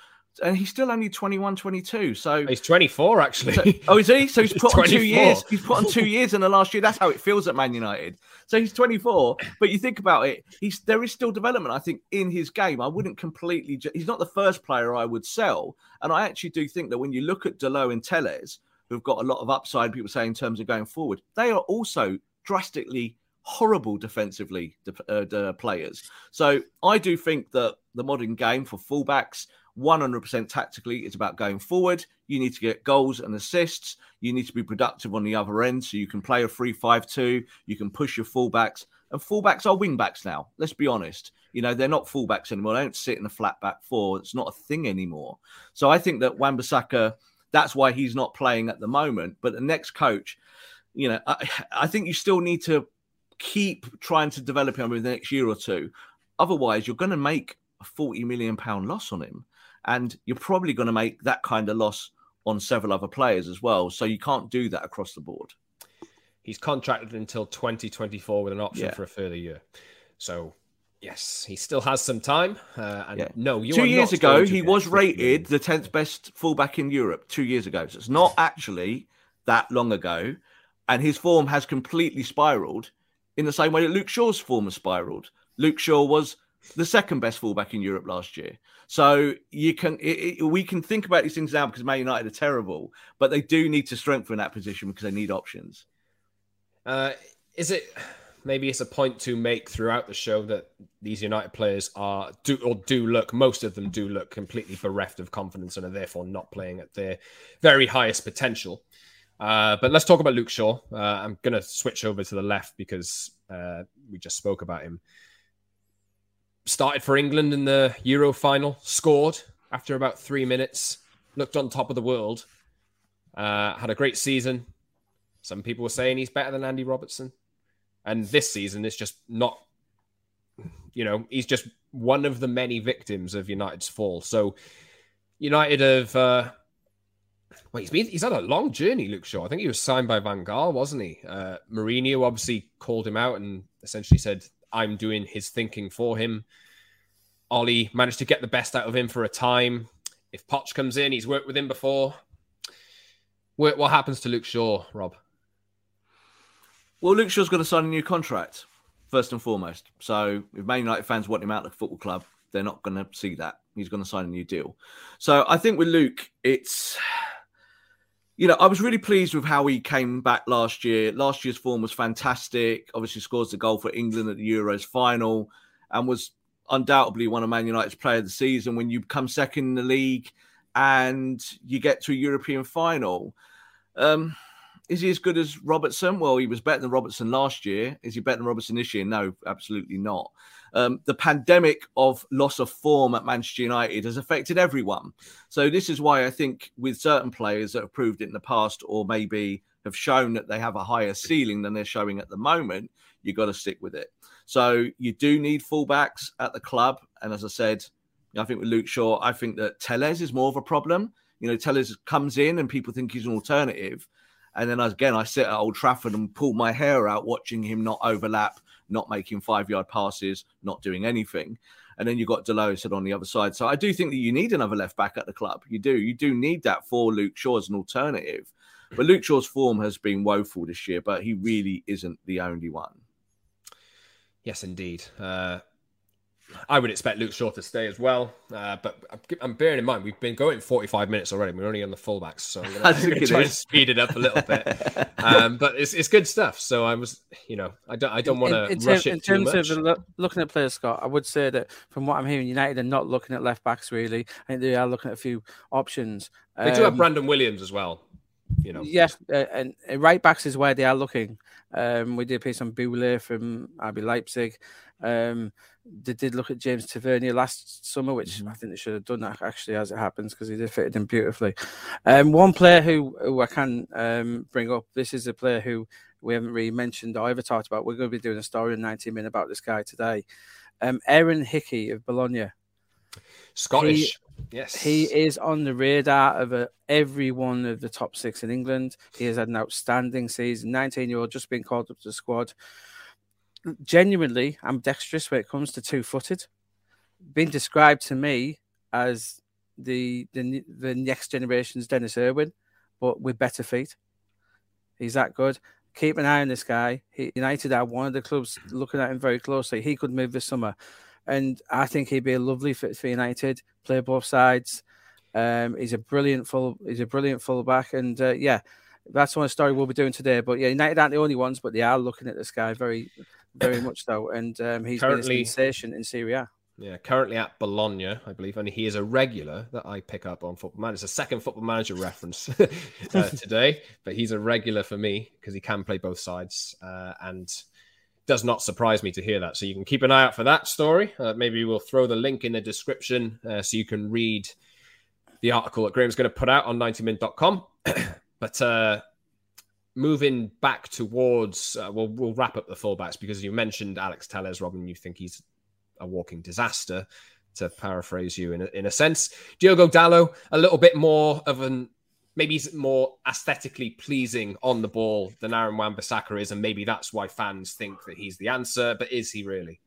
and he's still only 21, 22. So he's 24 actually. So, oh, is he? So he's put on two years. He's put on two years in the last year. That's how it feels at Man United. So he's 24. But you think about it, he's there is still development. I think in his game, I wouldn't completely. He's not the first player I would sell, and I actually do think that when you look at Dalot and Telles, who've got a lot of upside, people say in terms of going forward, they are also drastically horrible defensively uh, players. So I do think that the modern game for fullbacks 100% tactically. It's about going forward. You need to get goals and assists. You need to be productive on the other end so you can play a 3 5 2. You can push your fullbacks. And fullbacks are wingbacks now. Let's be honest. You know, they're not fullbacks anymore. They don't sit in a flat back four. It's not a thing anymore. So I think that Wan-Bissaka, that's why he's not playing at the moment. But the next coach, you know, I, I think you still need to keep trying to develop him over the next year or two. Otherwise, you're going to make a 40 million pound loss on him and you're probably going to make that kind of loss on several other players as well. So you can't do that across the board. He's contracted until 2024 with an option yeah. for a further year. So yes, he still has some time. Uh, and yeah. no, two years ago he was rated the 10th best fullback in Europe. Two years ago, so it's not actually that long ago, and his form has completely spiraled in the same way that Luke Shaw's form has spiraled. Luke Shaw was the second best fullback in Europe last year. So you can it, it, we can think about these things now because Man United are terrible, but they do need to strengthen that position because they need options. Uh, is it maybe it's a point to make throughout the show that these United players are do or do look most of them do look completely bereft of confidence and are therefore not playing at their very highest potential. Uh, but let's talk about Luke Shaw. Uh, I'm going to switch over to the left because uh, we just spoke about him started for England in the Euro final, scored after about three minutes, looked on top of the world, uh, had a great season. Some people were saying he's better than Andy Robertson. And this season is just not, you know, he's just one of the many victims of United's fall. So United have, uh, well, he's been, he's had a long journey, Luke Shaw. I think he was signed by Van Gaal, wasn't he? Uh, Mourinho obviously called him out and essentially said, I'm doing his thinking for him. Ollie managed to get the best out of him for a time. If Poch comes in, he's worked with him before. What, what happens to Luke Shaw, Rob? Well, Luke Shaw's got to sign a new contract, first and foremost. So if Man United fans want him out of the football club, they're not going to see that. He's going to sign a new deal. So I think with Luke, it's you know, I was really pleased with how he came back last year. Last year's form was fantastic. Obviously, scores the goal for England at the Euros final and was undoubtedly one of Man United's player of the season. When you come second in the league and you get to a European final, um, is he as good as Robertson? Well, he was better than Robertson last year. Is he better than Robertson this year? No, absolutely not. Um, the pandemic of loss of form at Manchester United has affected everyone. So this is why I think with certain players that have proved it in the past, or maybe have shown that they have a higher ceiling than they're showing at the moment, you've got to stick with it. So you do need fullbacks at the club, and as I said, I think with Luke Shaw, I think that Telles is more of a problem. You know, Telles comes in and people think he's an alternative. And then again, I sit at Old Trafford and pull my hair out watching him not overlap not making five yard passes, not doing anything. And then you've got Dalot on the other side. So I do think that you need another left back at the club. You do. You do need that for Luke Shaw as an alternative. But Luke Shaw's form has been woeful this year, but he really isn't the only one. Yes, indeed. Uh, I would expect Luke Shaw to stay as well. Uh, but I'm bearing in mind we've been going 45 minutes already. We're only on the fullbacks, so I'm going to try and speed it up a little bit. um, but it's, it's good stuff. So I was, you know, I don't I don't want to rush it in terms much. of lo- looking at players, Scott. I would say that from what I'm hearing, United are not looking at left backs really. I think they are looking at a few options. They um, do have um, Brandon Williams as well. You know, yeah, uh, and right backs is where they are looking. Um, we did a piece on Boulay from RB Leipzig. Um, they did look at James Tavernier last summer, which mm-hmm. I think they should have done that actually as it happens because he did fit in beautifully. Um, one player who, who I can um, bring up, this is a player who we haven't really mentioned or ever talked about. We're going to be doing a story in 90 minutes about this guy today. Um, Aaron Hickey of Bologna. Scottish. He, yes. He is on the radar of uh, every one of the top six in England. He has had an outstanding season. 19 year old, just been called up to the squad genuinely ambidextrous when it comes to two footed. Been described to me as the, the the next generation's Dennis Irwin, but with better feet. He's that good. Keep an eye on this guy. He, United are one of the clubs looking at him very closely. He could move this summer, and I think he'd be a lovely fit for United. Play both sides. Um, he's a brilliant full. He's a brilliant fullback, and uh, yeah, that's one story we'll be doing today. But yeah, United aren't the only ones, but they are looking at this guy very, very much so, and um, he's currently, been a sensation in Serie A. Yeah, currently at Bologna, I believe, and he is a regular that I pick up on Football Manager. It's a second Football Manager reference uh, today, but he's a regular for me because he can play both sides, uh, and does not surprise me to hear that. So you can keep an eye out for that story. Uh, maybe we'll throw the link in the description uh, so you can read the article that Graeme's going to put out on 90min.com. but uh, moving back towards, uh, well, we'll wrap up the fullbacks because you mentioned Alex Telles, Robin. You think he's a walking disaster, to paraphrase you in a, in a sense. Diogo Dalot, a little bit more of an maybe he's more aesthetically pleasing on the ball than Aaron Wan-Bissaka is, and maybe that's why fans think that he's the answer. But is he really?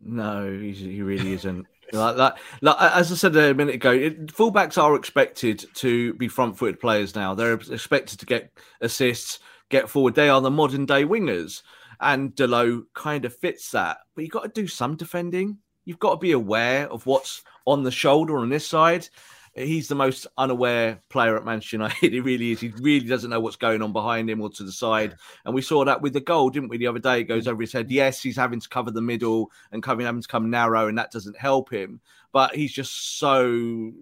No, he really isn't. Like that, like, as I said a minute ago, it, fullbacks are expected to be front-footed players now. They're expected to get assists, get forward. They are the modern day wingers, and Dalot kind of fits that. But you've got to do some defending. You've got to be aware of what's on the shoulder on this side. He's the most unaware player at Manchester United. He really is. He really doesn't know what's going on behind him or to the side. And we saw that with the goal, didn't we? The other day, it goes over his head. Yes, he's having to cover the middle and coming having to come narrow, and that doesn't help him. But he's just so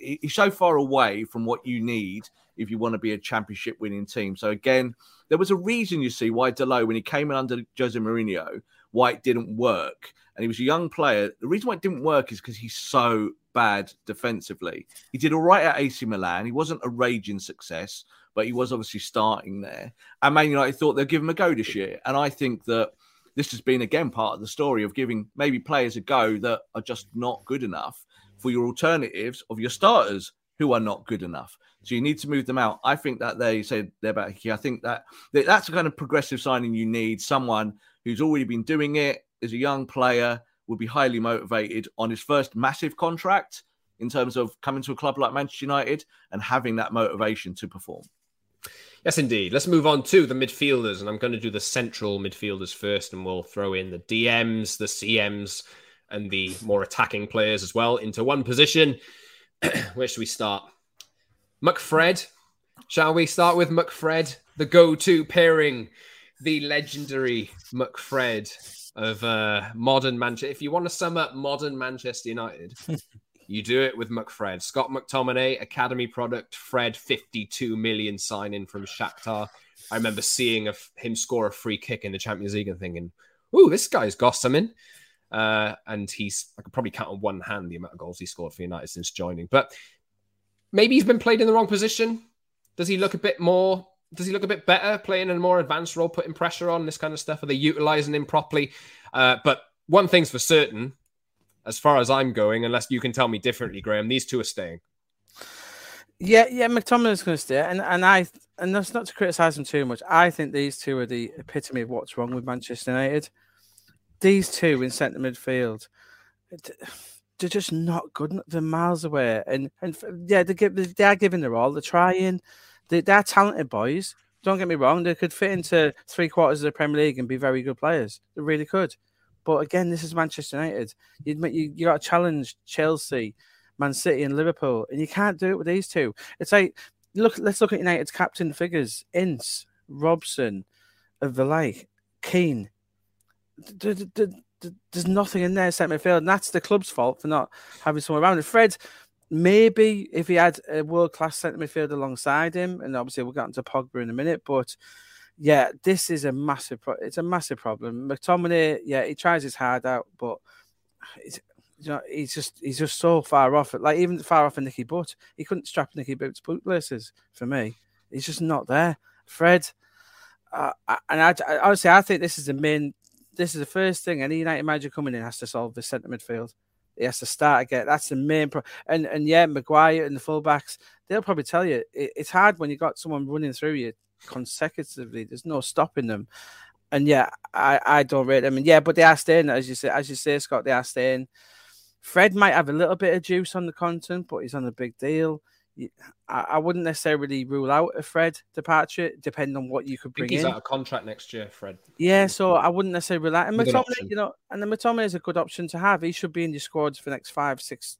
he's so far away from what you need if you want to be a championship winning team. So again, there was a reason you see why Dalot, when he came in under Jose Mourinho, why it didn't work. And he was a young player. The reason why it didn't work is because he's so bad defensively. He did all right at AC Milan. He wasn't a raging success, but he was obviously starting there. And Man United thought they'd give him a go this year. And I think that this has been again part of the story of giving maybe players a go that are just not good enough for your alternatives of your starters who are not good enough. So you need to move them out. I think that they said they're back here. I think that that's the kind of progressive signing you need. Someone who's already been doing it, is a young player, would be highly motivated on his first massive contract in terms of coming to a club like Manchester United and having that motivation to perform. Yes, indeed. Let's move on to the midfielders, and I'm going to do the central midfielders first, and we'll throw in the DMs, the CMs, and the more attacking players as well into one position. Where should we start? McFred. Shall we start with McFred, the go-to pairing, the legendary McFred of uh, modern Manchester. If you want to sum up modern Manchester United, you do it with McFred. Scott McTominay, academy product. Fred, 52 million sign in from Shakhtar. I remember seeing a, him score a free kick in the Champions League and thinking, "Ooh, this guy's got something." Uh, and he's I could probably count on one hand the amount of goals he scored for United since joining. But maybe he's been played in the wrong position. Does he look a bit more? Does he look a bit better playing in a more advanced role, putting pressure on this kind of stuff? Are they utilizing him properly? Uh, but one thing's for certain, as far as I'm going, unless you can tell me differently, Graeme, these two are staying. Yeah, yeah, McTominay's going to stay, and and I and that's not to criticize him too much. I think these two are the epitome of what's wrong with Manchester United. These two in centre midfield, they're just not good. They're miles away, and and yeah, they give they are giving their all. They're trying. They they're talented boys. Don't get me wrong; they could fit into three quarters of the Premier League and be very good players. They really could. But again, this is Manchester United. You you, you got to challenge Chelsea, Man City, and Liverpool, and you can't do it with these two. It's like look. Let's look at United's captain figures: Ince, Robson, of the like, Keane. There's nothing in there centre midfield, and that's the club's fault for not having someone around. Fred, maybe if he had a world class centre midfield alongside him, and obviously we'll get into Pogba in a minute, but yeah, this is a massive. Pro- it's a massive problem. McTominay, yeah, he tries his hard out, but it's, you know, he's just he's just so far off. Like even far off of Nicky Butt, he couldn't strap Nicky Butt's bootlaces for me. He's just not there. Fred, uh, and I, I honestly, I think this is the main. This is the first thing any United manager coming in has to solve the centre midfield. He has to start again. That's the main pro- and and yeah, Maguire and the fullbacks. They'll probably tell you it, it's hard when you got someone running through you consecutively. There's no stopping them. And yeah, I, I don't rate them. And yeah, but they are staying, as you say, as you say, Scott, they are staying. Fred might have a little bit of juice on the content, but he's on a big deal. I, I wouldn't necessarily rule out a Fred departure, depending on what you could bring he's in. He's out of contract next year, Fred. Yeah, so I wouldn't necessarily rule out. And McTominay, you know, and the McTominay is a good option to have. He should be in your squads for the next five, six,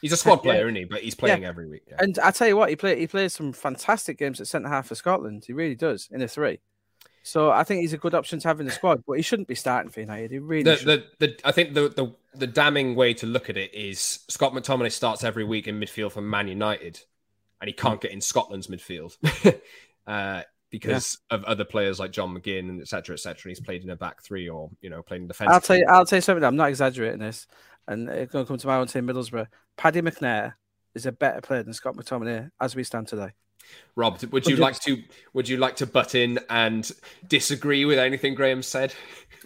He's a squad player, isn't he? But he's playing yeah. every week. Yeah. And I tell you what, he play he plays some fantastic games at centre half for Scotland. He really does in a three. So I think he's a good option to have in the squad, but he shouldn't be starting for United. He really the, the, the, I think the, the the damning way to look at it is Scott McTominay starts every week in midfield for Man United, and he can't get in Scotland's midfield uh, because yeah. of other players like John McGinn and etc. etc. He's played in a back three or you know playing defense. I'll tell you, I'll tell you something. I'm not exaggerating this and it's going to come to my own team, Middlesbrough. Paddy McNair is a better player than Scott McTominay as we stand today. Rob, would you like to would you like to butt in and disagree with anything Graeme said?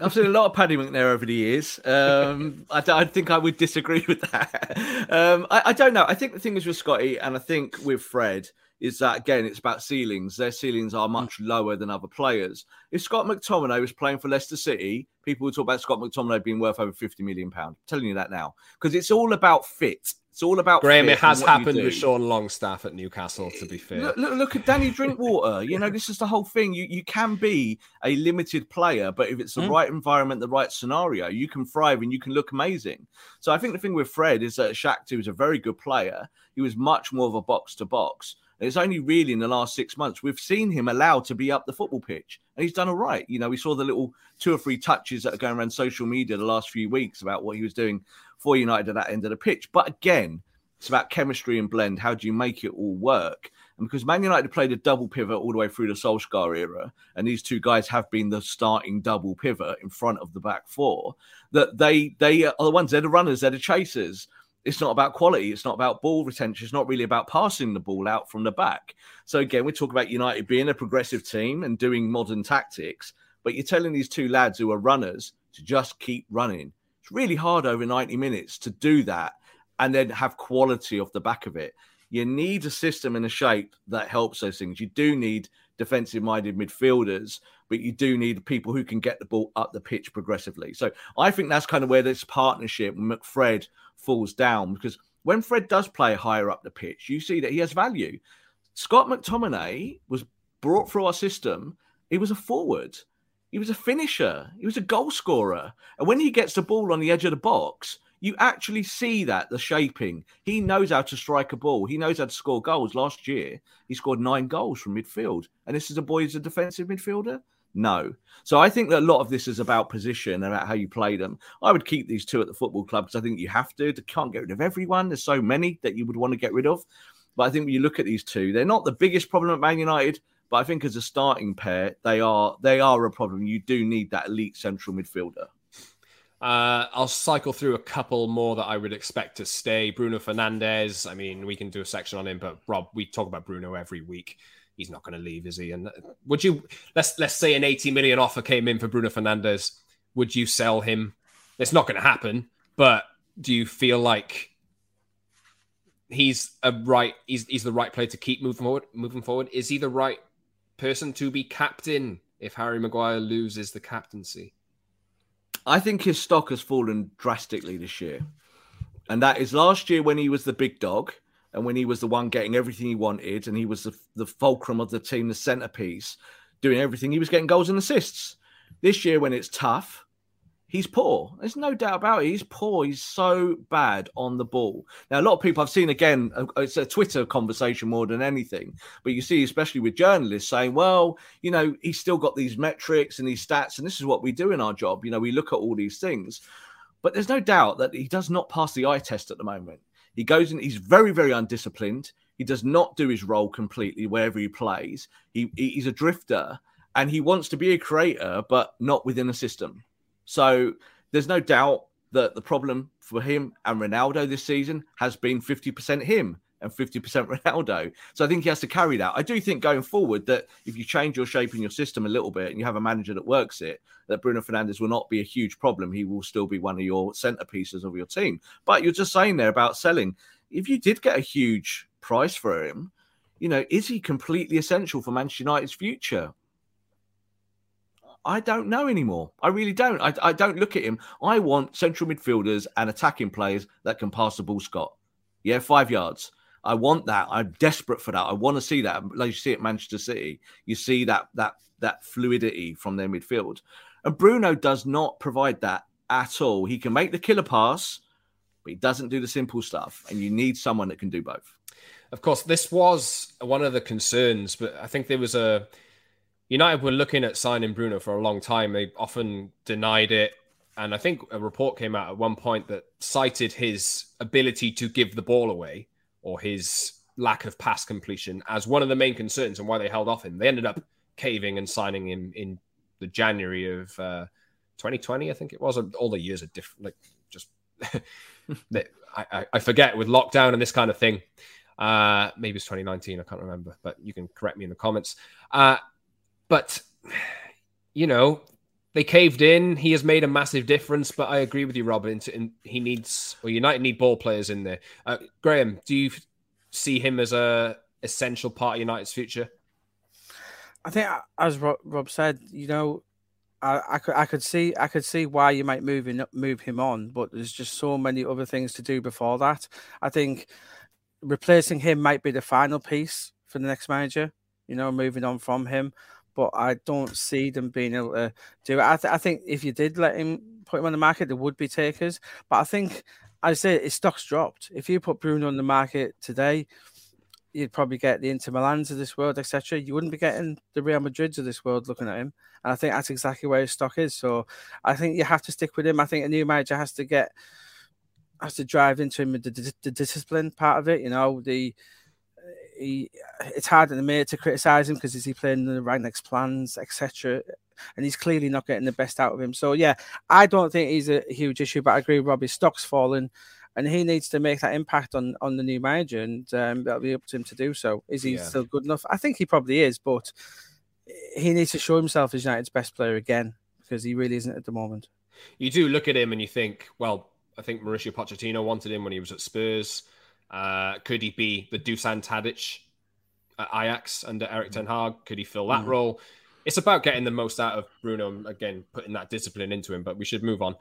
I've seen a lot of Paddy McNair over the years. Um, I, I, think I would disagree with that. Um, I, I, don't know. I think the thing is with Scotty, and I think with Fred, is that again, it's about ceilings. Their ceilings are much lower than other players. If Scott McTominay was playing for Leicester City, people would talk about Scott McTominay being worth over 50 million pounds. telling you that now because it's all about fit. It's all about Graeme. it has happened with Sean Longstaff at Newcastle. To be fair, look, look, look, at Danny Drinkwater. you know, this is the whole thing. You you can be a limited player, but if it's the mm. right environment, the right scenario, you can thrive and you can look amazing. So I think the thing with Fred is that Shakhtar is a very good player. He was much more of a box to box. It's only really in the last six months we've seen him allowed to be up the football pitch, and he's done all right. You know, we saw the little two or three touches that are going around social media the last few weeks about what he was doing for United at that end of the pitch. But again, it's about chemistry and blend. How do you make it all work? And because Man United played a double pivot all the way through the Solskjaer era, and these two guys have been the starting double pivot in front of the back four, that they they are the ones, they're the runners, they're the chasers it's not about quality. It's not about ball retention. It's not really about passing the ball out from the back. So again, we talk about United being a progressive team and doing modern tactics, but you're telling these two lads who are runners to just keep running. Really hard over 90 minutes to do that and then have quality off the back of it. You need a system and a shape that helps those things. You do need defensive minded midfielders, but you do need people who can get the ball up the pitch progressively. So I think that's kind of where this partnership, with McFred falls down because when Fred does play higher up the pitch, you see that he has value. Scott McTominay was brought through our system. He was a forward. He was a finisher. He was a goal scorer. And when he gets the ball on the edge of the box, you actually see that the shaping. He knows how to strike a ball. He knows how to score goals. Last year, he scored nine goals from midfield. And this is a boy who's a defensive midfielder. No. So I think that a lot of this is about position, and about how you play them. I would keep these two at the football club because I think you have to. They can't get rid of everyone. There's so many that you would want to get rid of. But I think when you look at these two, they're not the biggest problem at Man United. But I think as a starting pair, they are they are a problem. You do need that elite central midfielder. Uh, I'll cycle through a couple more that I would expect to stay. Bruno Fernandes. I mean, we can do a section on him, but Rob, we talk about Bruno every week. He's not going to leave, is he? And uh, would you let's let's say an 80 million offer came in for Bruno Fernandes? Would you sell him? It's not going to happen. But do you feel like he's a right? He's he's the right player to keep moving forward. Moving forward, is he the right person to be captain if Harry Maguire loses the captaincy? I think his stock has fallen drastically this year. And that is last year when he was the big dog and when he was the one getting everything he wanted and he was the, the fulcrum of the team, the centerpiece, doing everything, he was getting goals and assists. This year, when it's tough, he's poor. There's no doubt about it. He's poor. He's so bad on the ball. Now, a lot of people I've seen again, uh, it's a Twitter conversation more than anything, but you see, especially with journalists saying, well, you know, he's still got these metrics and these stats, and this is what we do in our job. You know, we look at all these things. But there's no doubt that he does not pass the eye test at the moment. He goes in, he's very, very undisciplined. He does not do his role completely wherever he plays. He, he's a drifter and he wants to be a creator, but not within a system. So there's no doubt that the problem for him and Ronaldo this season has been 50% him and 50% Ronaldo. So I think he has to carry that. I do think going forward that if you change your shape and your system a little bit and you have a manager that works it, that Bruno Fernandes will not be a huge problem. He will still be one of your centerpieces of your team. But you're just saying there about selling. If you did get a huge price for him, you know, is he completely essential for Manchester United's future? I don't know anymore. I really don't. I, I don't look at him. I want central midfielders and attacking players that can pass the ball, Scott. Yeah, five yards. I want that. I'm desperate for that. I want to see that. Like you see at Manchester City, you see that that that fluidity from their midfield. And Bruno does not provide that at all. He can make the killer pass, but he doesn't do the simple stuff. And you need someone that can do both. Of course, this was one of the concerns, but I think there was a United were looking at signing Bruno for a long time. They often denied it. And I think a report came out at one point that cited his ability to give the ball away or his lack of pass completion as one of the main concerns and why they held off him. They ended up caving and signing him in the January of uh, 2020, I think it was. All the years are different. Like just, I, I forget with lockdown and this kind of thing. Uh, maybe it's 2019. I can't remember, but you can correct me in the comments. Uh, but, you know, they caved in. He has made a massive difference, but I agree with you, Robin. He needs, or United need ball players in there. Uh, Graeme, do you see him as a essential part of United's future? I think, as Rob said, you know, I, I, could I could see I could see why you might move move him on, but there's just so many other things to do before that. I think replacing him might be the final piece for the next manager. You know, moving on from him but I don't see them being able to do it. I, th- I think if you did let him put him on the market, there would be takers. But I think, I say, his stock's dropped. If you put Bruno on the market today, you'd probably get the Inter Milans of this world, etc. You wouldn't be getting the Real Madrids of this world looking at him. And I think that's exactly where his stock is. So I think you have to stick with him. I think a new manager has to get has to drive into him the, the discipline part of it. You know the he, it's hard in the minute to criticize him because is he playing the right next plans, etc. And he's clearly not getting the best out of him. So yeah, I don't think he's a huge issue, but I agree with Robbie. Stock's falling, and he needs to make that impact on on the new manager, and um, that'll be up to him to do so. Is he yeah. still good enough? I think he probably is, but he needs to show himself as United's best player again because he really isn't at the moment. You do look at him and you think, well, I think Mauricio Pochettino wanted him when he was at Spurs. Uh, could he be the Dusan Tadic at Ajax under Erik Ten Hag? Could he fill that mm. role? It's about getting the most out of Bruno again, putting that discipline into him. But we should move on.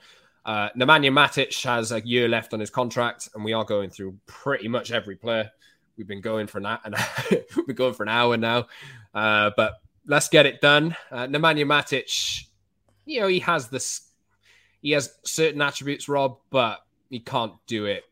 Uh, Nemanja Matic has a year left on his contract, and we are going through pretty much every player. We've been going for an and we're going for an hour now, uh, but let's get it done. Uh, Nemanja Matic, you know, he has this, he has certain attributes, Rob, but he can't do it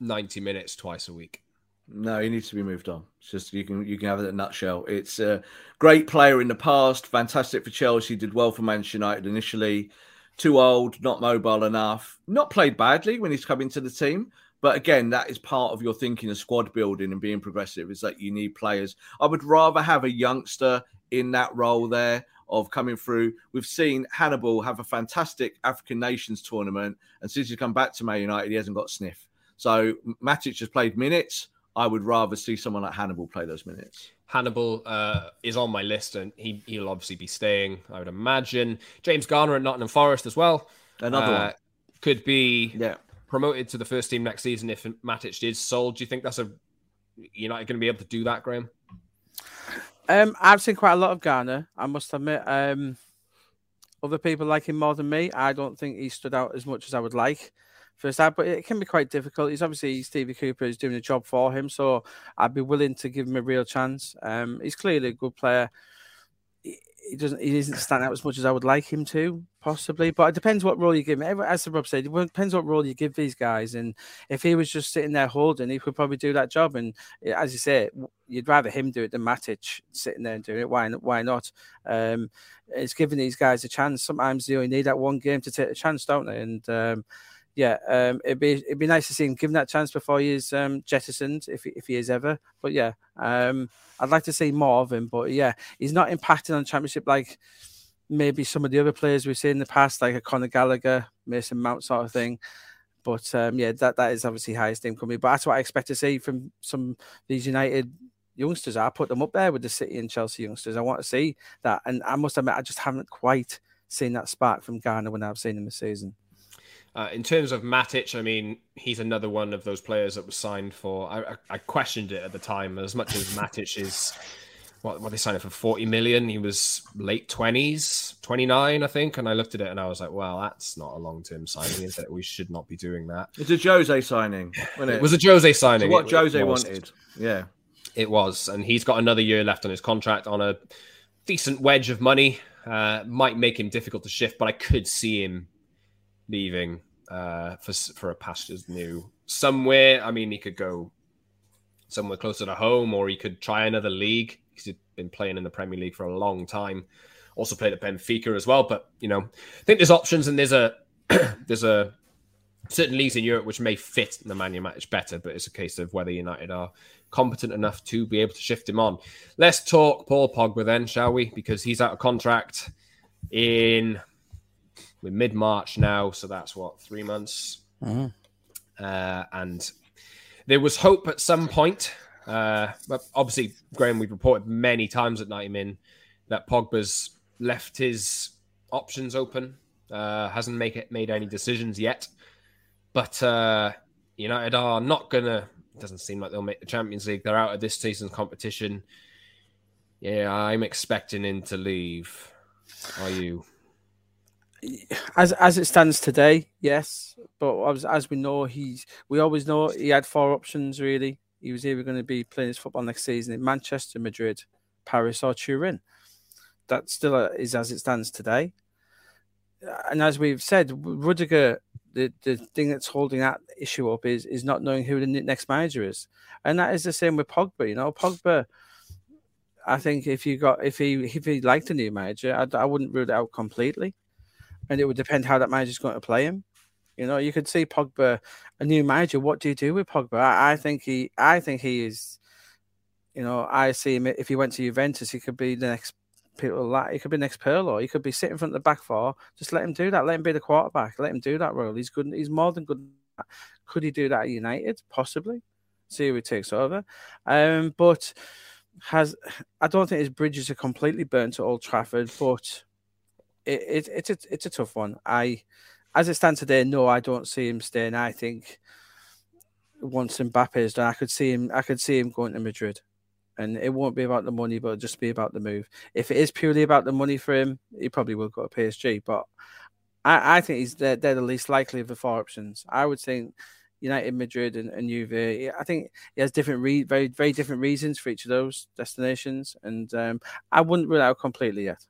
90 minutes twice a week. No, he needs to be moved on. It's just you can you can have it in a nutshell. It's a great player in the past, fantastic for Chelsea, did well for Manchester United initially. Too old, not mobile enough, not played badly when he's come into the team. But again, that is part of your thinking of squad building and being progressive is that you need players. I would rather have a youngster in that role there of coming through. We've seen Hannibal have a fantastic African Nations tournament, and since he's come back to Man United, he hasn't got sniff. So Matic has played minutes. I would rather see someone like Hannibal play those minutes. Hannibal uh, is on my list, and he he'll obviously be staying. I would imagine James Garner at Nottingham Forest as well. Another uh, one could be yeah promoted to the first team next season if Matic is sold. Do you think that's a you're not going to be able to do that, Graeme? Um, I've seen quite a lot of Garner. I must admit. Um, other people like him more than me. I don't think he stood out as much as I would like first half, but it can be quite difficult. He's obviously Stevie Cooper is doing a job for him, so I'd be willing to give him a real chance. Um, he's clearly a good player. He, doesn't, he doesn't stand out as much as I would like him to, possibly. But it depends what role you give him. As the Rob said, it depends what role you give these guys. And if he was just sitting there holding, he could probably do that job. And as you say, you'd rather him do it than Matic sitting there and doing it. Why? Why not? Um, it's giving these guys a chance. Sometimes you only need that one game to take a chance, don't they? And um, yeah, um, it'd be it'd be nice to see him given that chance before he's um, jettisoned, if if he is ever. But yeah, um, I'd like to see more of him. But yeah, he's not impacting on championship like maybe some of the other players we've seen in the past, like a Conor Gallagher, Mason Mount sort of thing. But um, yeah, that that is obviously highest coming, But that's what I expect to see from some these United youngsters. I put them up there with the City and Chelsea youngsters. I want to see that, and I must admit, I just haven't quite seen that spark from Garner when I've seen him this season. Uh, in terms of Matic, I mean, he's another one of those players that was signed for. I, I, I questioned it at the time. As much as Matic is, what, what they signed for 40 million, he was late 20s, 29, I think. And I looked at it and I was like, well, that's not a long term signing, is it? We should not be doing that. It's a Jose signing, it? it? was a Jose signing. So what Jose wanted. Yeah. It was. And he's got another year left on his contract on a decent wedge of money. Uh, might make him difficult to shift, but I could see him leaving uh, for for a pastures new somewhere. I mean, he could go somewhere closer to home, or he could try another league. because He's been playing in the Premier League for a long time. Also played at Benfica as well. But you know, I think there's options, and there's a there's a certain leagues in Europe which may fit the Man United better. But it's a case of whether United are competent enough to be able to shift him on. Let's talk Paul Pogba then, shall we? Because he's out of contract in we're mid March now, so that's what three months. Mm-hmm. Uh, and there was hope at some point, uh, but obviously, Graeme, we've reported many times at 90 Min that Pogba's left his options open, uh, hasn't make it, made any decisions yet. But uh, United are not gonna. Doesn't seem like they'll make the Champions League. They're out of this season's competition. Yeah, I'm expecting him to leave. Are you? As as it stands today, yes. But as, as we know, he's we always know he had four options really. He was either going to be playing his football next season in Manchester, Madrid, Paris, or Turin. That still is as it stands today. And as we've said, Rudiger, the, the thing that's holding that issue up is is not knowing who the next manager is, and that is the same with Pogba. You know, Pogba. I think if you got if he if he liked a new manager, I, I wouldn't rule it out completely and it would depend how that manager's going to play him. You know, you could see Pogba, a new manager. What do you do with Pogba? I, I think he, I think he is. You know, I see him if he went to Juventus, he could be the next people like he could be next Pirlo. He could be sitting in front of the back four. Just let him do that. Let him be the quarterback. Let him do that role. He's good. He's more than good. Could he do that at United? Possibly. See who he takes over. Um, but has I don't think his bridges are completely burnt at Old Trafford, but it, it, it's a, it's a tough one. I, as it stands today, no, I don't see him staying. I think once Mbappe is done, I could see him. I could see him going to Madrid, and it won't be about the money, but just be about the move. If it is purely about the money for him, he probably will go to PSG. But I, I think he's they're, they're the least likely of the four options. I would think United, Madrid, and, and Juve. I think he has different, re- very, very different reasons for each of those destinations, and um, I wouldn't rule out completely yet.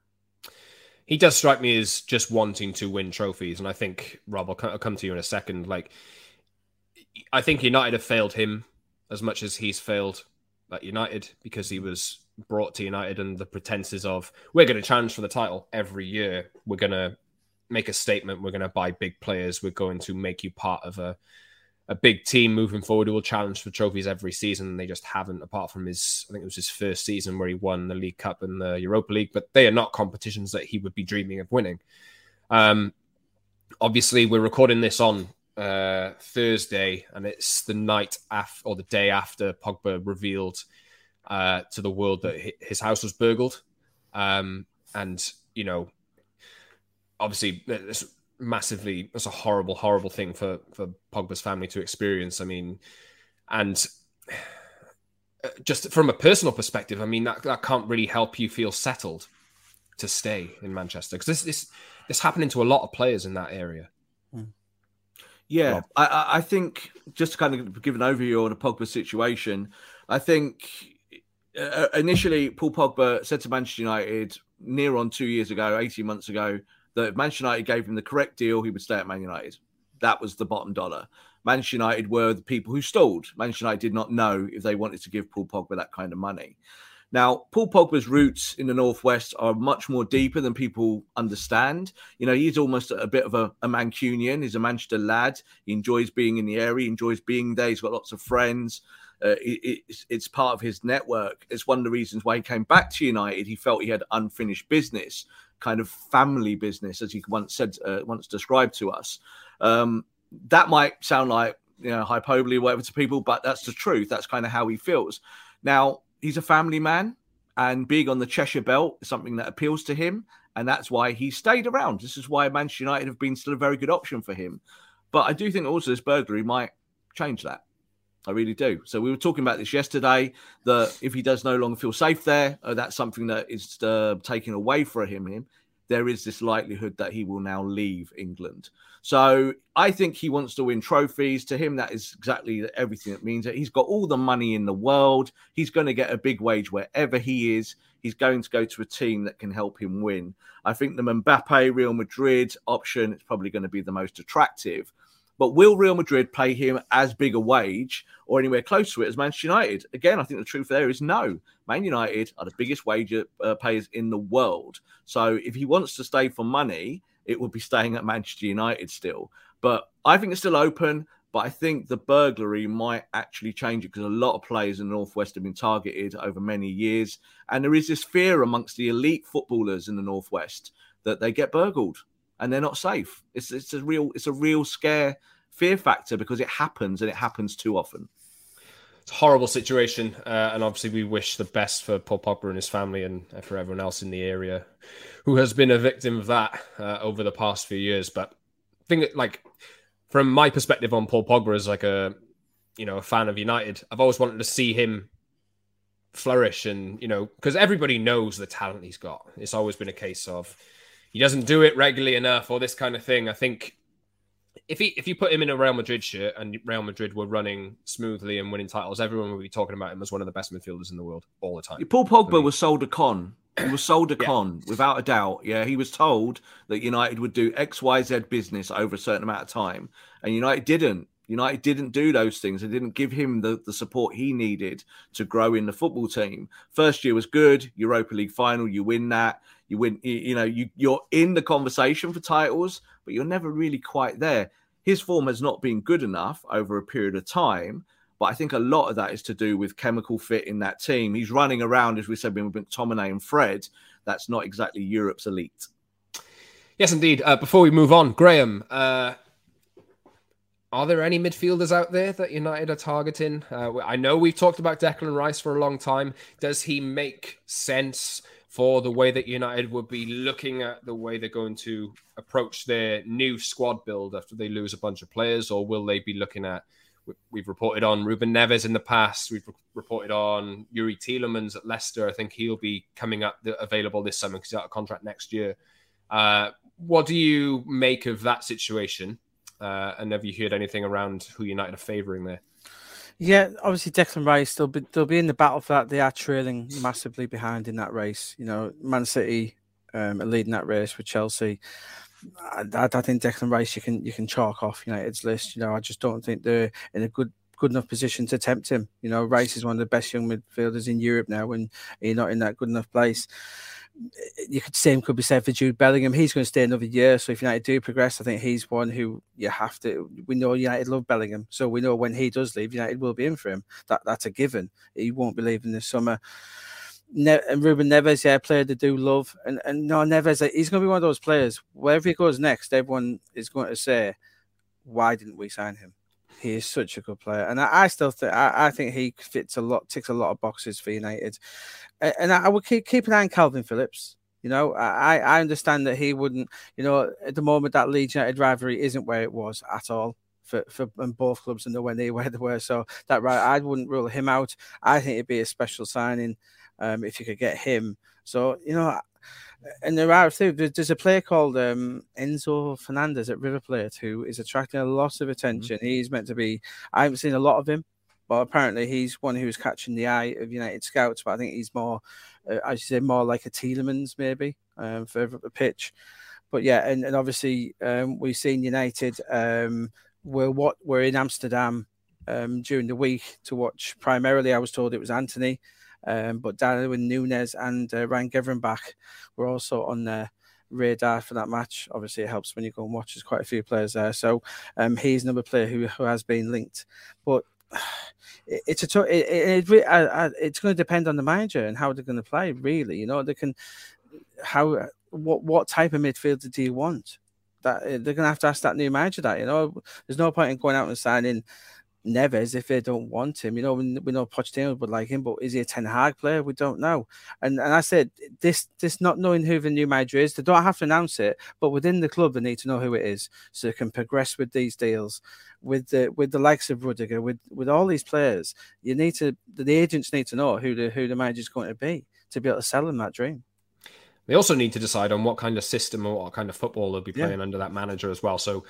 He does strike me as just wanting to win trophies, and I think Rob, I'll, come to you in a second. Like, I think United have failed him as much as he's failed at United because he was brought to United and the pretenses of we're going to challenge for the title every year. We're going to make a statement. We're going to buy big players. We're going to make you part of a a big team moving forward who will challenge for trophies every season. They just haven't, apart from his, I think it was his first season where he won the League Cup and the Europa League, but they are not competitions that he would be dreaming of winning. Um, obviously, we're recording this on uh, Thursday, and it's the night after or the day after Pogba revealed uh, to the world that his house was burgled. Um, and, you know, obviously, massively that's a horrible horrible thing for for Pogba's family to experience i mean and uh, just from a personal perspective i mean that, that can't really help you feel settled to stay in manchester because this this this happening to a lot of players in that area hmm. yeah I, I think just to kind of give an overview on the pogba situation i think uh, uh, initially paul pogba said to manchester united near on two years ago 18 months ago that if Manchester United gave him the correct deal, he would stay at Man United. That was the bottom dollar. Manchester United were the people who stalled. Manchester United did not know if they wanted to give Paul Pogba that kind of money. Now, Paul Pogba's roots in the Northwest are much more deeper than people understand. You know, he's almost a bit of a, a Mancunian. He's a Manchester lad. He enjoys being in the area, he enjoys being there. He's got lots of friends. Uh, it, it's, it's part of his network. It's one of the reasons why he came back to United. He felt he had unfinished business kind of family business, as he once said, uh, once described to us. Um, that might sound like you know hyperbole or whatever to people, but that's the truth. That's kind of how he feels. Now he's a family man, and being on the Cheshire Belt is something that appeals to him, and that's why he stayed around. This is why Manchester United have been still a very good option for him. But I do think also this burglary might change that. I really do. So we were talking about this yesterday. That if he does no longer feel safe there, uh, that's something that is uh, taken away from him. Him, there is this likelihood that he will now leave England. So I think he wants to win trophies. To him, that is exactly everything it means. That he's got all the money in the world. He's going to get a big wage wherever he is. He's going to go to a team that can help him win. I think the Mbappe Real Madrid option is probably going to be the most attractive. But will Real Madrid pay him as big a wage or anywhere close to it as Manchester United? Again, I think the truth there is no. Man United are the biggest wage uh, payers in the world. So if he wants to stay for money, it would be staying at Manchester United still. But I think it's still open. But I think the burglary might actually change it because a lot of players in the Northwest have been targeted over many years. And there is this fear amongst the elite footballers in the Northwest that they get burgled and they're not safe. It's it's a real it's a real scare fear factor because it happens and it happens too often. It's a horrible situation, uh, and obviously we wish the best for Paul Pogba and his family and for everyone else in the area who has been a victim of that uh, over the past few years. But I think like from my perspective on Paul Pogba as like a you know a fan of United, I've always wanted to see him flourish and you know because everybody knows the talent he's got. It's always been a case of he doesn't do it regularly enough or this kind of thing. I think if he if you put him in a Real Madrid shirt and Real Madrid were running smoothly and winning titles, everyone would be talking about him as one of the best midfielders in the world all the time. Paul Pogba was sold a con. He was sold a yeah. con without a doubt. Yeah, he was told that United would do X, Y, Z business over a certain amount of time, and United didn't. United didn't do those things. They didn't give him the, the support he needed to grow in the football team. First year was good. Europa League final, you win that. You win, you, you know, you, you're in the conversation for titles, but you're never really quite there. His form has not been good enough over a period of time. But I think a lot of that is to do with chemical fit in that team. He's running around, as we said, with McTominay and Fred. That's not exactly Europe's elite. Yes, indeed. Uh, before we move on, Graeme, uh, are there any midfielders out there that United are targeting? Uh, I know we've talked about Declan Rice for a long time. Does he make sense for the way that United would be looking at the way they're going to approach their new squad build after they lose a bunch of players, or will they be looking at? We've reported on Ruben Neves in the past. We've reported on Youri Tielemans at Leicester. I think he'll be coming up available this summer because he's out of contract next year. Uh, what do you make of that situation? Uh, and have you heard anything around who United are favouring there? Yeah, obviously Declan Rice. They'll be they'll be in the battle for that. They are trailing massively behind in that race. You know, Man City um, and leading that race with Chelsea. I, I, think Declan Rice you can you can chalk off United's list. You know, I just don't think they're in a good good enough position to tempt him. You know, Rice is one of the best young midfielders in Europe now, and you're not in that good enough place. You could same could be said for Jude Bellingham. He's going to stay another year. So if United do progress, I think he's one who you have to. We know United love Bellingham, so we know when he does leave, United will be in for him. That that's a given. He won't be leaving this summer. Ne- and Ruben Neves, yeah, player they do love, and and no Neves, uh, he's going to be one of those players. Wherever he goes next, everyone is going to say, "Why didn't we sign him?" He is such a good player, and I, I still think I, think he fits a lot, ticks a lot of boxes for United. And, and I, I would keep keep an eye on Kalvin Phillips. You know, I, I understand that he wouldn't. You know, at the moment that Leeds United rivalry isn't where it was at all for for both clubs and nowhere near where they were. So that right, I wouldn't rule him out. I think it'd be a special signing um, if you could get him. So you know, and there are. There's a player called um, Enzo Fernandez at River Plate who is attracting a lot of mm-hmm. attention. Mm-hmm. He's meant to be. I haven't seen a lot of him, but apparently he's one who's catching the eye of United scouts. But I think he's more, uh, I should say, more like a Tielemans maybe um, further up the pitch. But yeah, and, and obviously um, we've seen United. Um, we're what we're in Amsterdam um, during the week to watch. Primarily, I was told it was Antony. Um, but Darwin Nunez and uh, Ryan Gravenberch were also on the radar for that match. Obviously, it helps when you go and watch. There's quite a few players there, so um, he's another player who, who has been linked. But it, it's a it, it, it, it's going to depend on the manager and how they're going to play. Really, you know, they can how what what type of midfielder do you want? That they're going to have to ask that new manager that. You know, there's no point in going out and signing Neves if they don't want him. You know, we, we know Pochettino would like him, but is he a Ten Hag player? We don't know. And and I said this this not knowing who the new manager is, they don't have to announce it, but within the club they need to know who it is so they can progress with these deals. With the with the likes of Rudiger, with with all these players, you need to the agents need to know who the who the manager is going to be to be able to sell them that dream. They also need to decide on what kind of system or what kind of football they'll be playing yeah. under that manager as well. So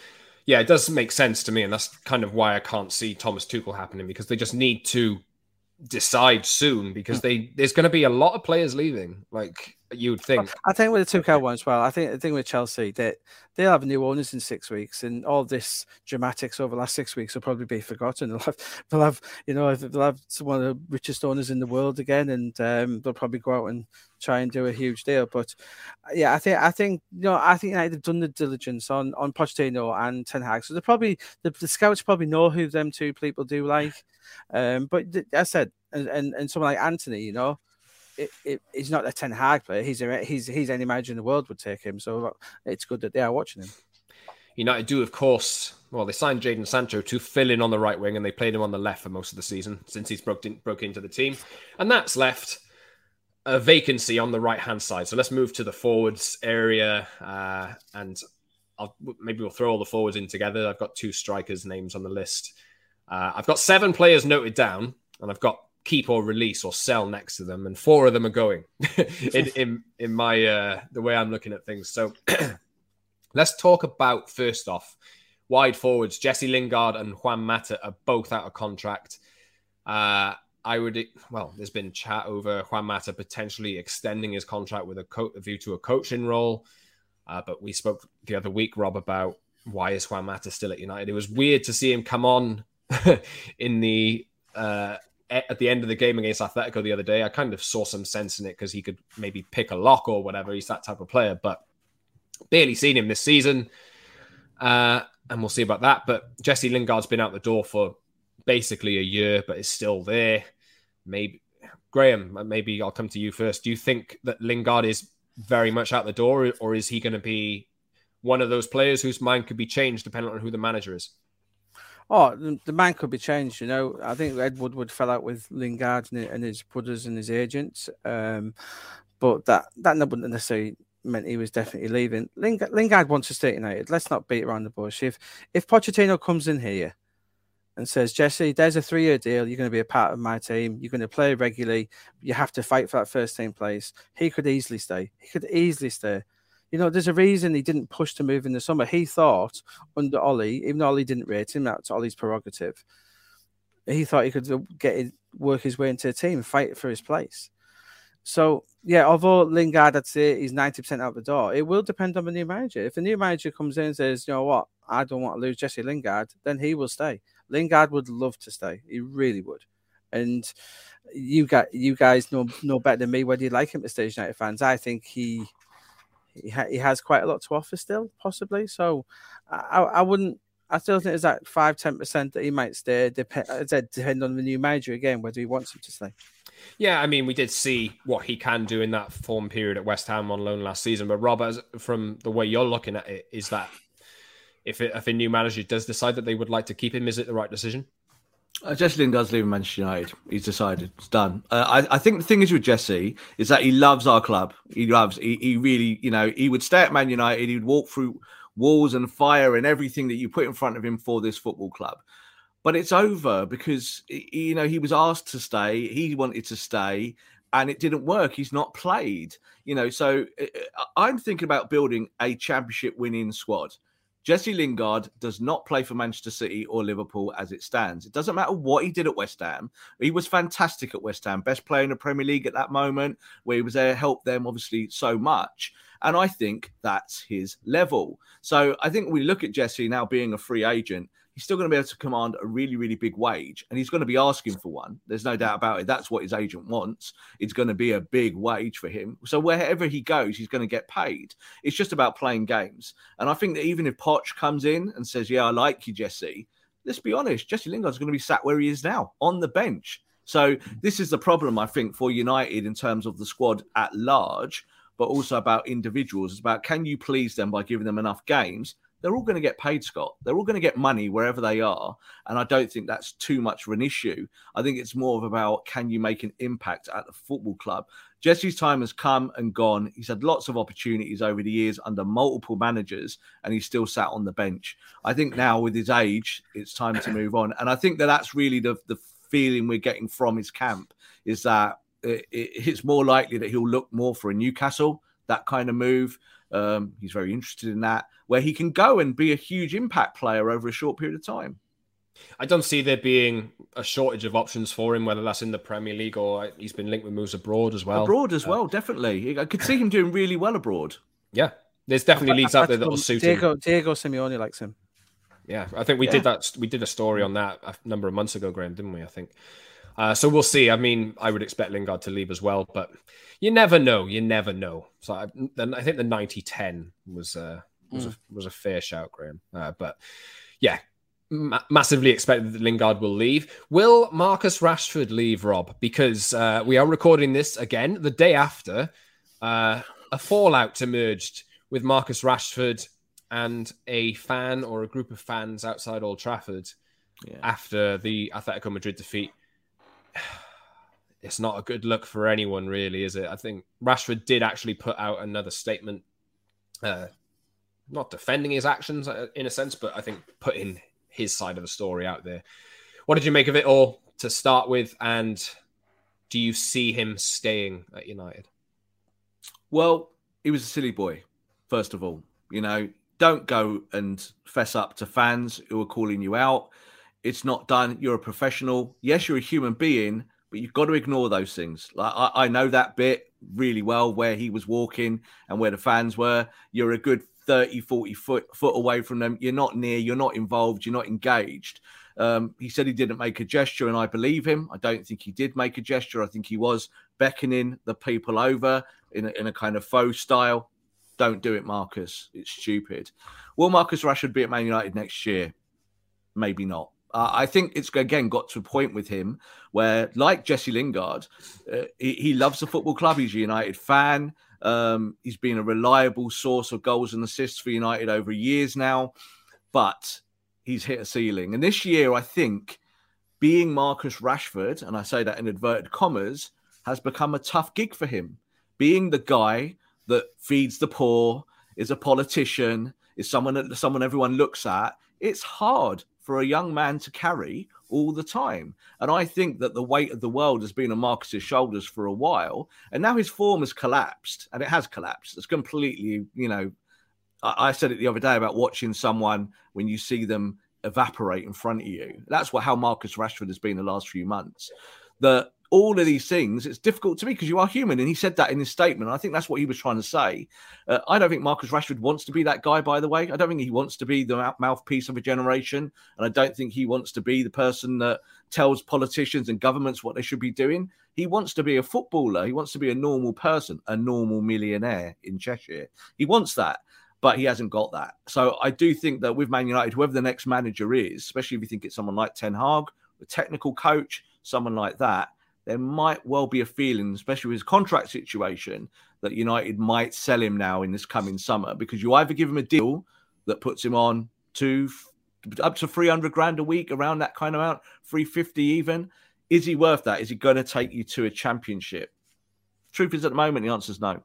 yeah, it does make sense to me, and that's kind of why I can't see Thomas Tuchel happening because they just need to decide soon because hmm. they there's going to be a lot of players leaving. Like you would think. I think with the Tuchel one as well. I think the thing with Chelsea that they, they'll have new owners in six weeks, and all this dramatics over the last six weeks will probably be forgotten. They'll have, they'll have you know, they'll have one of the richest owners in the world again, and um, they'll probably go out and try and do a huge deal. But yeah, I think I think you know I think they've done the diligence on on Pochettino and Ten Hag, so they probably the, the scouts probably know who them two people do like. Um, but I said, and, and and someone like Antony, you know it, it, he's not a Ten Hag player. He's a, he's he's any manager in the world would take him. So it's good that they are watching him. United do, of course. Well, they signed Jadon Sancho to fill in on the right wing, and they played him on the left for most of the season since he's broke in, broke into the team, and that's left a vacancy on the right hand side. So let's move to the forwards area, uh, and I'll, maybe we'll throw all the forwards in together. I've got two strikers' names on the list. Uh, I've got seven players noted down, and I've got keep or release or sell next to them, and four of them are going in, in in my uh, the way I'm looking at things. So let's talk about first off wide forwards. Jesse Lingard and Juan Mata are both out of contract. Uh, I would well, there's been chat over Juan Mata potentially extending his contract with a, co- a view to a coaching role, uh, but we spoke the other week, Rob, about why is Juan Mata still at United. It was weird to see him come on in the uh, at the end of the game against Atletico the other day, I kind of saw some sense in it because he could maybe pick a lock or whatever. He's that type of player, but barely seen him this season. Uh, and we'll see about that. But Jesse Lingard's been out the door for basically a year, but is still there. Maybe Graeme, maybe I'll come to you first. Do you think that Lingard is very much out the door, or is he going to be one of those players whose mind could be changed depending on who the manager is? Oh, the, man could be changed. You know, I think Ed Woodward fell out with Lingard and, and his brothers and his agents, um, but that that wouldn't necessarily meant he was definitely leaving. Lingard, Lingard wants to stay United. Let's not beat around the bush. If if Pochettino comes in here and says, Jesse, there's a three year deal. You're going to be a part of my team. You're going to play regularly. You have to fight for that first team place. He could easily stay. He could easily stay. You know, there's a reason he didn't push to move in the summer. He thought under Ole, even though Ole didn't rate him, that's Ole's prerogative. He thought he could get work his way into a team, fight for his place. So yeah, although Lingard, I'd say he's 90% out the door, it will depend on the new manager. If the new manager comes in and says, you know what, I don't want to lose Jesse Lingard, then he will stay. Lingard would love to stay. He really would. And you got you guys know know better than me whether you like him to stay United fans. I think he he, ha- he has quite a lot to offer still, possibly. So I, I wouldn't. I still think it's that five ten percent that he might stay. Depend, uh, depend on the new manager again whether he wants him to stay. Yeah, I mean, we did see what he can do in that form period at West Ham on loan last season. But Rob, as, from the way you're looking at it, is that if it, if a new manager does decide that they would like to keep him, is it the right decision? Uh, Jesse Lingard's leaving Manchester United. He's decided. It's done. Uh, I, I, think the thing is with Jesse is that he loves our club. He loves. He, he really, you know, he would stay at Man United. He would walk through walls and fire and everything that you put in front of him for this football club but it's over because you know he was asked to stay he wanted to stay and it didn't work he's not played you know so uh, uh, i'm thinking about building a championship winning squad Jesse Lingard does not play for Manchester City or Liverpool as it stands. It doesn't matter what he did at West Ham. He was fantastic at West Ham, best player in the Premier League at that moment, where he was there, helped them obviously so much. And I think that's his level. So I think we look at Jesse now being a free agent he's still going to be able to command a really, really big wage, and he's going to be asking for one. There's no doubt about it. That's what his agent wants. It's going to be a big wage for him. So wherever he goes, he's going to get paid. It's just about playing games. And I think that even if Poch comes in and says, "Yeah, I like you, Jesse," let's be honest, Jesse Lingard's going to be sat where he is now on the bench. So this is the problem I think for United in terms of the squad at large, but also about individuals. It's about can you please them by giving them enough games they're all going to get paid, Scott. They're all going to get money wherever they are. And I don't think that's too much of an issue. I think it's more of about can you make an impact at the football club? Jesse's time has come and gone. He's had lots of opportunities over the years under multiple managers, and he's still sat on the bench. I think now, with his age, it's time to move on. And I think that that's really the, the feeling we're getting from his camp is that it, it, it's more likely that he'll look more for a Newcastle, that kind of move. Um, he's very interested in that, where he can go and be a huge impact player over a short period of time. I don't see there being a shortage of options for him, whether that's in the Premier League or he's been linked with moves abroad as well. Abroad as uh, well, definitely. I could see him doing really well abroad. Yeah, there's definitely leagues out there that will suit Diego, him. Diego Simeone likes him. Yeah, I think we yeah. did that. We did a story on that a number of months ago, Graeme, didn't we? I think. Uh, so we'll see. I mean, I would expect Lingard to leave as well, but you never know. You never know. So I, I think the 90-10 was uh, was mm. a, was a fair shout, Graeme. Uh, but yeah, ma- massively expected that Lingard will leave. Will Marcus Rashford leave, Rob? Because uh, we are recording this again the day after uh, a fallout emerged with Marcus Rashford and a fan or a group of fans outside Old Trafford yeah. after the Atletico Madrid defeat it's not a good look for anyone, really, is it? I think Rashford did actually put out another statement, uh, not defending his actions uh, in a sense, but I think putting his side of the story out there. What did you make of it all to start with? And do you see him staying at United? Well, he was a silly boy, first of all. You know, don't go and fess up to fans who are calling you out. It's not done. You're a professional. Yes, you're a human being, but you've got to ignore those things. Like I, I, know that bit really well where he was walking and where the fans were. You're a good 30, 40 foot foot away from them. You're not near, you're not involved, you're not engaged. Um, he said he didn't make a gesture, and I believe him. I don't think he did make a gesture. I think he was beckoning the people over in a, in a kind of faux style. Don't do it, Marcus. It's stupid. Will Marcus Rashford be at Man United next year? Maybe not. Uh, I think it's again got to a point with him where, like Jesse Lingard, uh, he, he, loves the football club. He's a United fan. Um, he's been a reliable source of goals and assists for United over years now, but he's hit a ceiling. And this year, I think being Marcus Rashford, and I say that in inverted commas, has become a tough gig for him. Being the guy that feeds the poor, is a politician, is someone that someone everyone looks at. It's hard for a young man to carry all the time. And I think that the weight of the world has been on Marcus's shoulders for a while. And now his form has collapsed, and it has collapsed. It's completely, you know, I, I said it the other day about watching someone when you see them evaporate in front of you. That's what how Marcus Rashford has been the last few months. That all of these things, it's difficult to me because you are human. And he said that in his statement. I think that's what he was trying to say. Uh, I don't think Marcus Rashford wants to be that guy, by the way. I don't think he wants to be the mouthpiece of a generation. And I don't think he wants to be the person that tells politicians and governments what they should be doing. He wants to be a footballer. He wants to be a normal person, a normal millionaire in Cheshire. He wants that but he hasn't got that. So I do think that with Man United, whoever the next manager is, especially if you think it's someone like Ten Hag, the technical coach, someone like that, there might well be a feeling, especially with his contract situation, that United might sell him now in this coming summer because you either give him a deal that puts him on to up to 300 grand a week, around that kind of amount, 350 even. Is he worth that? Is he going to take you to a championship? Truth is, at the moment, the answer is no.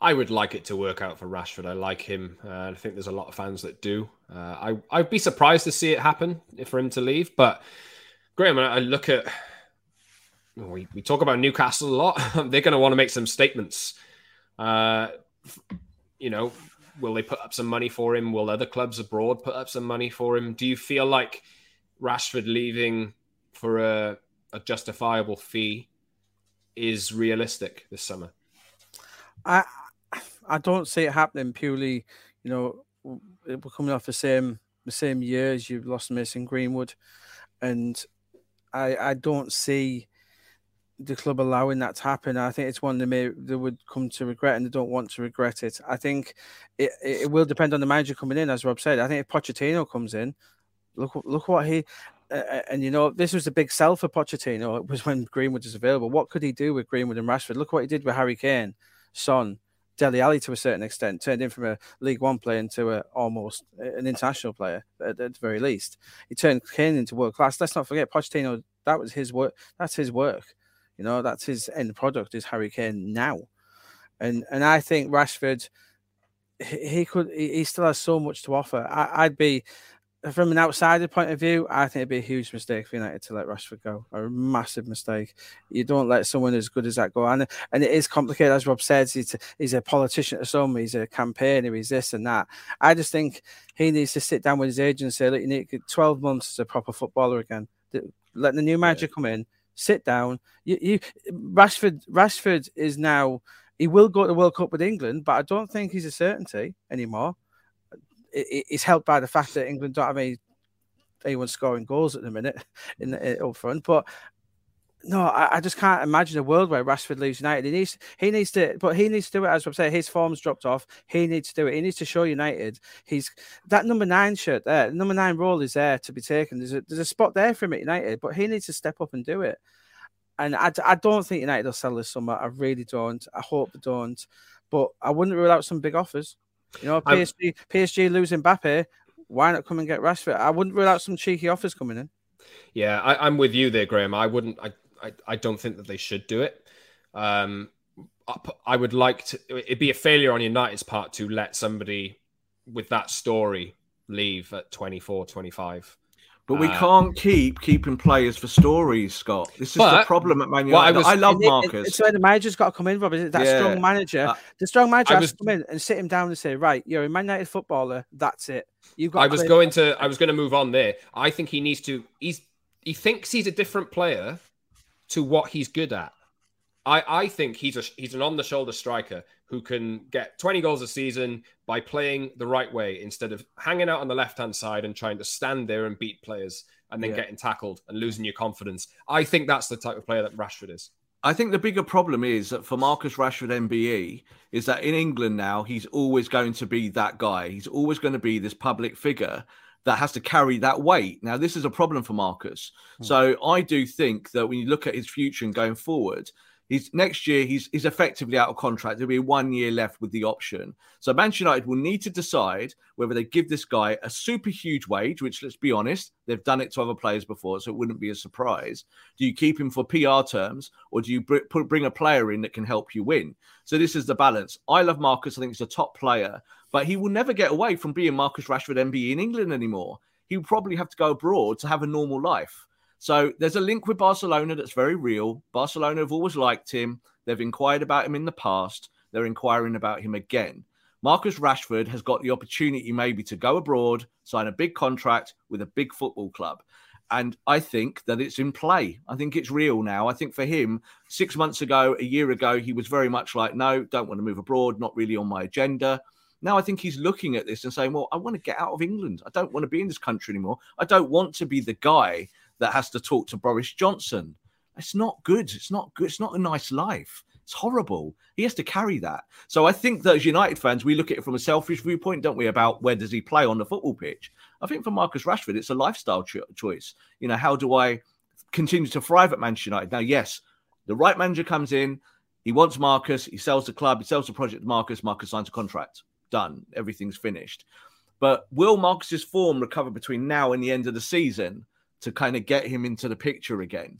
I would like it to work out for Rashford. I like him. Uh, I think there's a lot of fans that do. Uh, I I'd be surprised to see it happen for him to leave. But Graeme, I look at we, we talk about Newcastle a lot. They're going to want to make some statements. Uh, you know, will they put up some money for him? Will other clubs abroad put up some money for him? Do you feel like Rashford leaving for a, a justifiable fee is realistic this summer? I I don't see it happening purely. You know, we're coming off the same the same years. You've lost Mason Greenwood, and I I don't see the club allowing that to happen. I think it's one they may they would come to regret, and they don't want to regret it. I think it it will depend on the manager coming in, as Rob said. I think if Pochettino comes in, look look what he. Uh, and you know this was a big sell for Pochettino. It was when Greenwood was available. What could he do with Greenwood and Rashford? Look what he did with Harry Kane, Son, Dele Alli to a certain extent, turned in from a League One player into a, almost an international player at, at the very least. He turned Kane into world class. Let's not forget Pochettino. That was his work. That's his work. You know, that's his end product is Harry Kane now, and and I think Rashford, he, could, he, still has so much to offer. I, I'd be, from an outsider point of view, I think it'd be a huge mistake for United to let Rashford go. A massive mistake. You don't let someone as good as that go. And, and it is complicated, as Rob says. He's a, he's a politician to some, he's a campaigner, he's this and that. I just think he needs to sit down with his agent and say, look, you need 12 months as a proper footballer again. Let the new manager come in, sit down. You, you Rashford Rashford is now he will go to the World Cup with England, but I don't think he's a certainty anymore. It, it's helped by the fact that England don't have any anyone scoring goals at the minute in the, up front. But no, I, I, just can't imagine a world where Rashford leaves United. He needs, he needs to, but he needs to do it. As I say, his form's dropped off. He needs to do it. He needs to show United he's that number nine shirt there. Number nine role is there to be taken. There's a there's a spot there for him at United, but he needs to step up and do it. And I, I don't think United will sell this summer. I really don't. I hope they don't. But I wouldn't rule out some big offers. You know, PSG, I'm... PSG losing Mbappe. Why not come and get Rashford? I wouldn't rule out some cheeky offers coming in. Yeah, I, am with you there, Graeme. I wouldn't. I I, I don't think that they should do it. Um, I would like to. It'd be a failure on United's part to let somebody with that story leave at 24, 25. But we uh, can't keep keeping players for stories, Scott. This is but, the problem at Man United. I, was, I, love Marcus. It, it's where the manager's got to come in, Rob. Is it That yeah. strong manager, uh, the strong manager has was, to come in and sit him down and say, "Right, you're a Man United footballer. That's it. You've got." I was going to. I was going to move on there. I think he needs to. He's. He thinks he's a different player to what he's good at. I, I think he's a he's an on the shoulder striker who can get 20 goals a season by playing the right way instead of hanging out on the left hand side and trying to stand there and beat players and then yeah. getting tackled and losing your confidence. I think that's the type of player that Rashford is. I think the bigger problem is that for Marcus Rashford MBE is that in England now he's always going to be that guy. He's always going to be this public figure that has to carry that weight. Now, this is a problem for Marcus. Mm. So I do think that when you look at his future and going forward, He's next year. He's he's effectively out of contract. There'll be one year left with the option. So Manchester United will need to decide whether they give this guy a super huge wage, which let's be honest, they've done it to other players before, so it wouldn't be a surprise. Do you keep him for PR terms, or do you br- put, bring a player in that can help you win? So this is the balance. I love Marcus. I think he's a top player, but he will never get away from being Marcus Rashford MBE in England anymore. He will probably have to go abroad to have a normal life. So there's a link with Barcelona that's very real. Barcelona have always liked him. They've inquired about him in the past. They're inquiring about him again. Marcus Rashford has got the opportunity maybe to go abroad, sign a big contract with a big football club. And I think that it's in play. I think it's real now. I think for him, six months ago, a year ago, he was very much like, no, don't want to move abroad, not really on my agenda. Now I think he's looking at this and saying, well, I want to get out of England. I don't want to be in this country anymore. I don't want to be the guy that has to talk to Boris Johnson. It's not good. It's not good. It's not a nice life. It's horrible. He has to carry that. So I think that as United fans, we look at it from a selfish viewpoint, don't we, about where does he play on the football pitch? I think for Marcus Rashford, it's a lifestyle cho- choice. You know, how do I continue to thrive at Manchester United? Now, yes, the right manager comes in, he wants Marcus, he sells the club, he sells the project Marcus, Marcus signs a contract. Done. Everything's finished. But will Marcus's form recover between now and the end of the season to kind of get him into the picture again?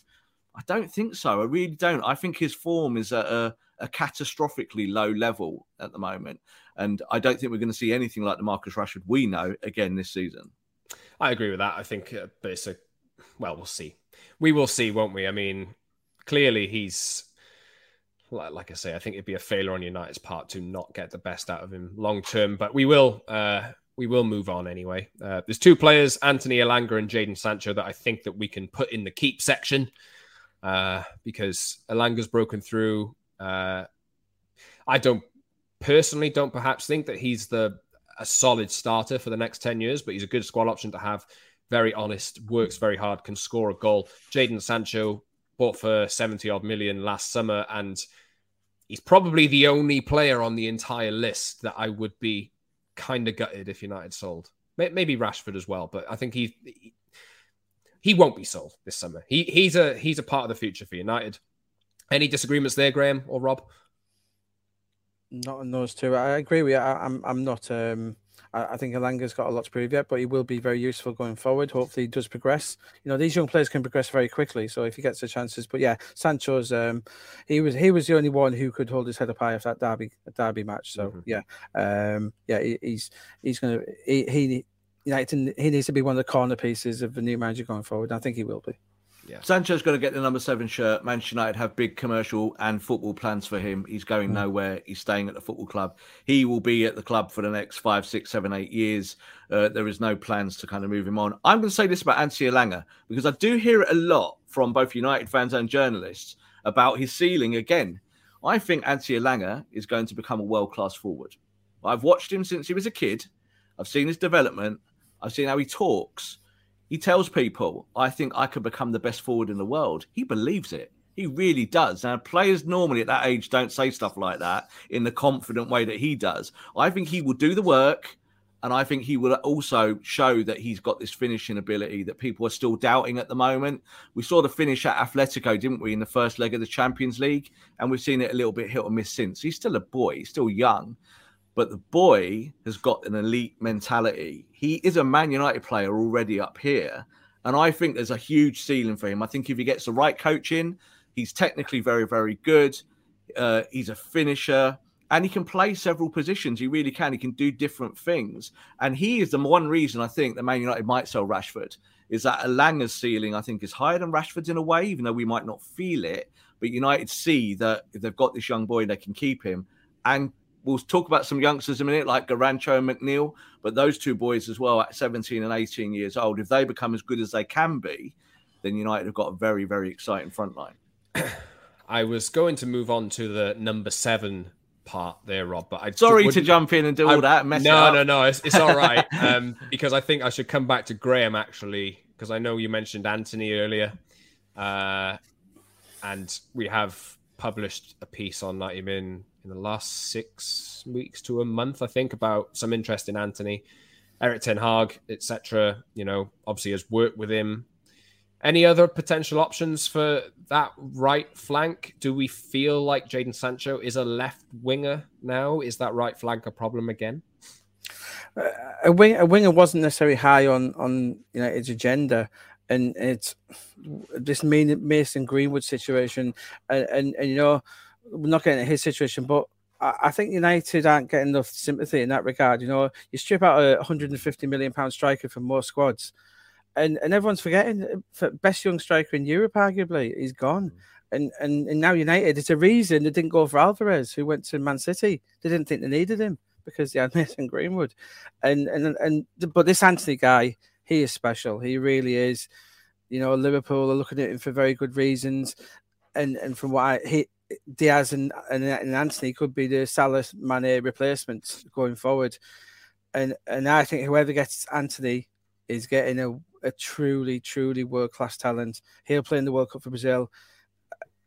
I don't think so. I really don't. I think his form is at a, a catastrophically low level at the moment. And I don't think we're going to see anything like the Marcus Rashford we know again this season. I agree with that. I think, uh, but it's a, well, we'll see. We will see, won't we? I mean, clearly he's, like I say, I think it'd be a failure on United's part to not get the best out of him long term, but we will, uh, we will move on anyway. Uh, there's two players, Anthony Elanga and Jadon Sancho, that I think that we can put in the keep section uh, because Elanga's broken through. Uh, I don't personally don't perhaps think that he's the a solid starter for the next 10 years, but he's a good squad option to have. Very honest, works very hard, can score a goal. Jadon Sancho bought for 70 odd million last summer, and he's probably the only player on the entire list that I would be kind of gutted if United sold. Maybe Rashford as well, but I think he he won't be sold this summer. He he's a he's a part of the future for United. Any disagreements there, Graeme or Rob? Not on those two. I agree with you. I, am I'm, I'm not. Um, I, I think Elanga's got a lot to prove yet, but he will be very useful going forward. Hopefully, he does progress. You know, these young players can progress very quickly. So if he gets the chances, but yeah, Sancho's. Um, he was he was the only one who could hold his head up high of that derby derby match. So mm-hmm. yeah, um, yeah, he, he's he's gonna he, he United, he needs to be one of the corner pieces of the new manager going forward. I think he will be. Yeah. Sancho's got to get the number seven shirt. Manchester United have big commercial and football plans for him. He's going mm. nowhere. He's staying at the football club. He will be at the club for the next five, six, seven, eight years. Uh, there is no plans to kind of move him on. I'm going to say this about Anthony Elanga because I do hear it a lot from both United fans and journalists about his ceiling again. I think Anthony Elanga is going to become a world class forward. I've watched him since he was a kid. I've seen his development. I've seen how he talks. He tells people, I think I could become the best forward in the world. He believes it. He really does. Now, players normally at that age don't say stuff like that in the confident way that he does. I think he will do the work. And I think he will also show that he's got this finishing ability that people are still doubting at the moment. We saw the finish at Atletico, didn't we, in the first leg of the Champions League? And we've seen it a little bit hit or miss since. He's still a boy, he's still young. But the boy has got an elite mentality. He is a Man United player already up here. And I think there's a huge ceiling for him. I think if he gets the right coaching, he's technically very, very good. Uh, he's a finisher and he can play several positions. He really can. He can do different things. And he is the one reason I think that Man United might sell Rashford is that Elanga's ceiling, I think, is higher than Rashford's in a way, even though we might not feel it. But United see that if they've got this young boy, they can keep him. And we'll talk about some youngsters in a minute, like Garnacho and McNeill, but those two boys as well at 17 and 18 years old, if they become as good as they can be, then United have got a very, very exciting front line. I was going to move on to the number seven part there, Rob, but I sorry to jump in and do all I, that. And no, no, no, it's, it's all right. um, because I think I should come back to Graeme actually, because I know you mentioned Antony earlier, uh, and we have published a piece on that in in the last six weeks to a month, I think, about some interest in Antony, Erik Ten Hag, etc. You know, obviously has worked with him. Any other potential options for that right flank? Do we feel like Jadon Sancho is a left winger now? Is that right flank a problem again? Uh, a, wing, a winger wasn't necessarily high on on you know its agenda, and it's this Mason Greenwood situation, and, and, and you know we're not getting his situation, but I, think United aren't getting enough sympathy in that regard. You know, you strip out a 150 million pound striker from more squads, and and everyone's forgetting for best young striker in Europe, arguably, he's gone. Mm. And, and and now United, it's a reason they didn't go for Alvarez, who went to Man City. They didn't think they needed him because they had Mason Greenwood, and and and but this Antony guy, he is special. He really is You know, Liverpool are looking at him for very good reasons, and and from what I he Diaz and and, and Antony could be the Salah Mane replacements going forward, and and I think whoever gets Antony is getting a, a truly truly world class talent. He'll play in the World Cup for Brazil.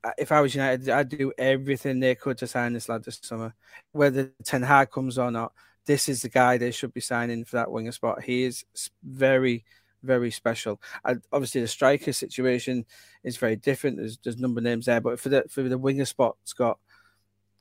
Uh, if I was United, I'd do everything they could to sign this lad this summer, whether Ten Hag comes or not. This is the guy they should be signing for that winger spot. He is very very special. And obviously, the striker situation is very different. There's there's number of names there, but for the for the winger spot, Scott.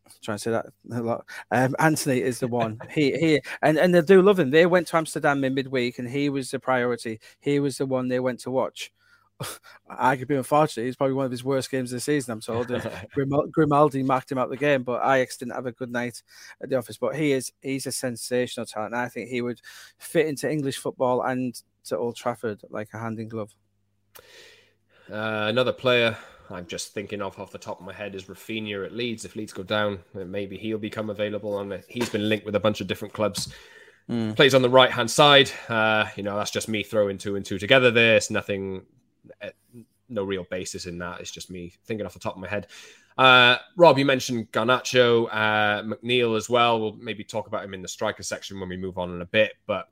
I'm trying to say that a lot. Um, Antony is the one. he he and and they do love him. They went to Amsterdam in midweek, and he was the priority. He was the one they went to watch. Arguably, unfortunately, it's probably one of his worst games of the season. I'm told. Grimaldo marked him out the game, but Ajax didn't have a good night at the office. But he is he's a sensational talent. I think he would fit into English football and to Old Trafford like a hand in glove. Uh, another player I'm just thinking of off the top of my head is Raphinha at Leeds. If Leeds go down, maybe he'll become available. On he's been linked with a bunch of different clubs. Mm. Plays on the right hand side. Uh, you know, that's just me throwing two and two together. There, it's nothing, uh, no real basis in that. It's just me thinking off the top of my head. Uh, Rob, you mentioned Garnacho, uh, McNeill as well. We'll maybe talk about him in the striker section when we move on in a bit. But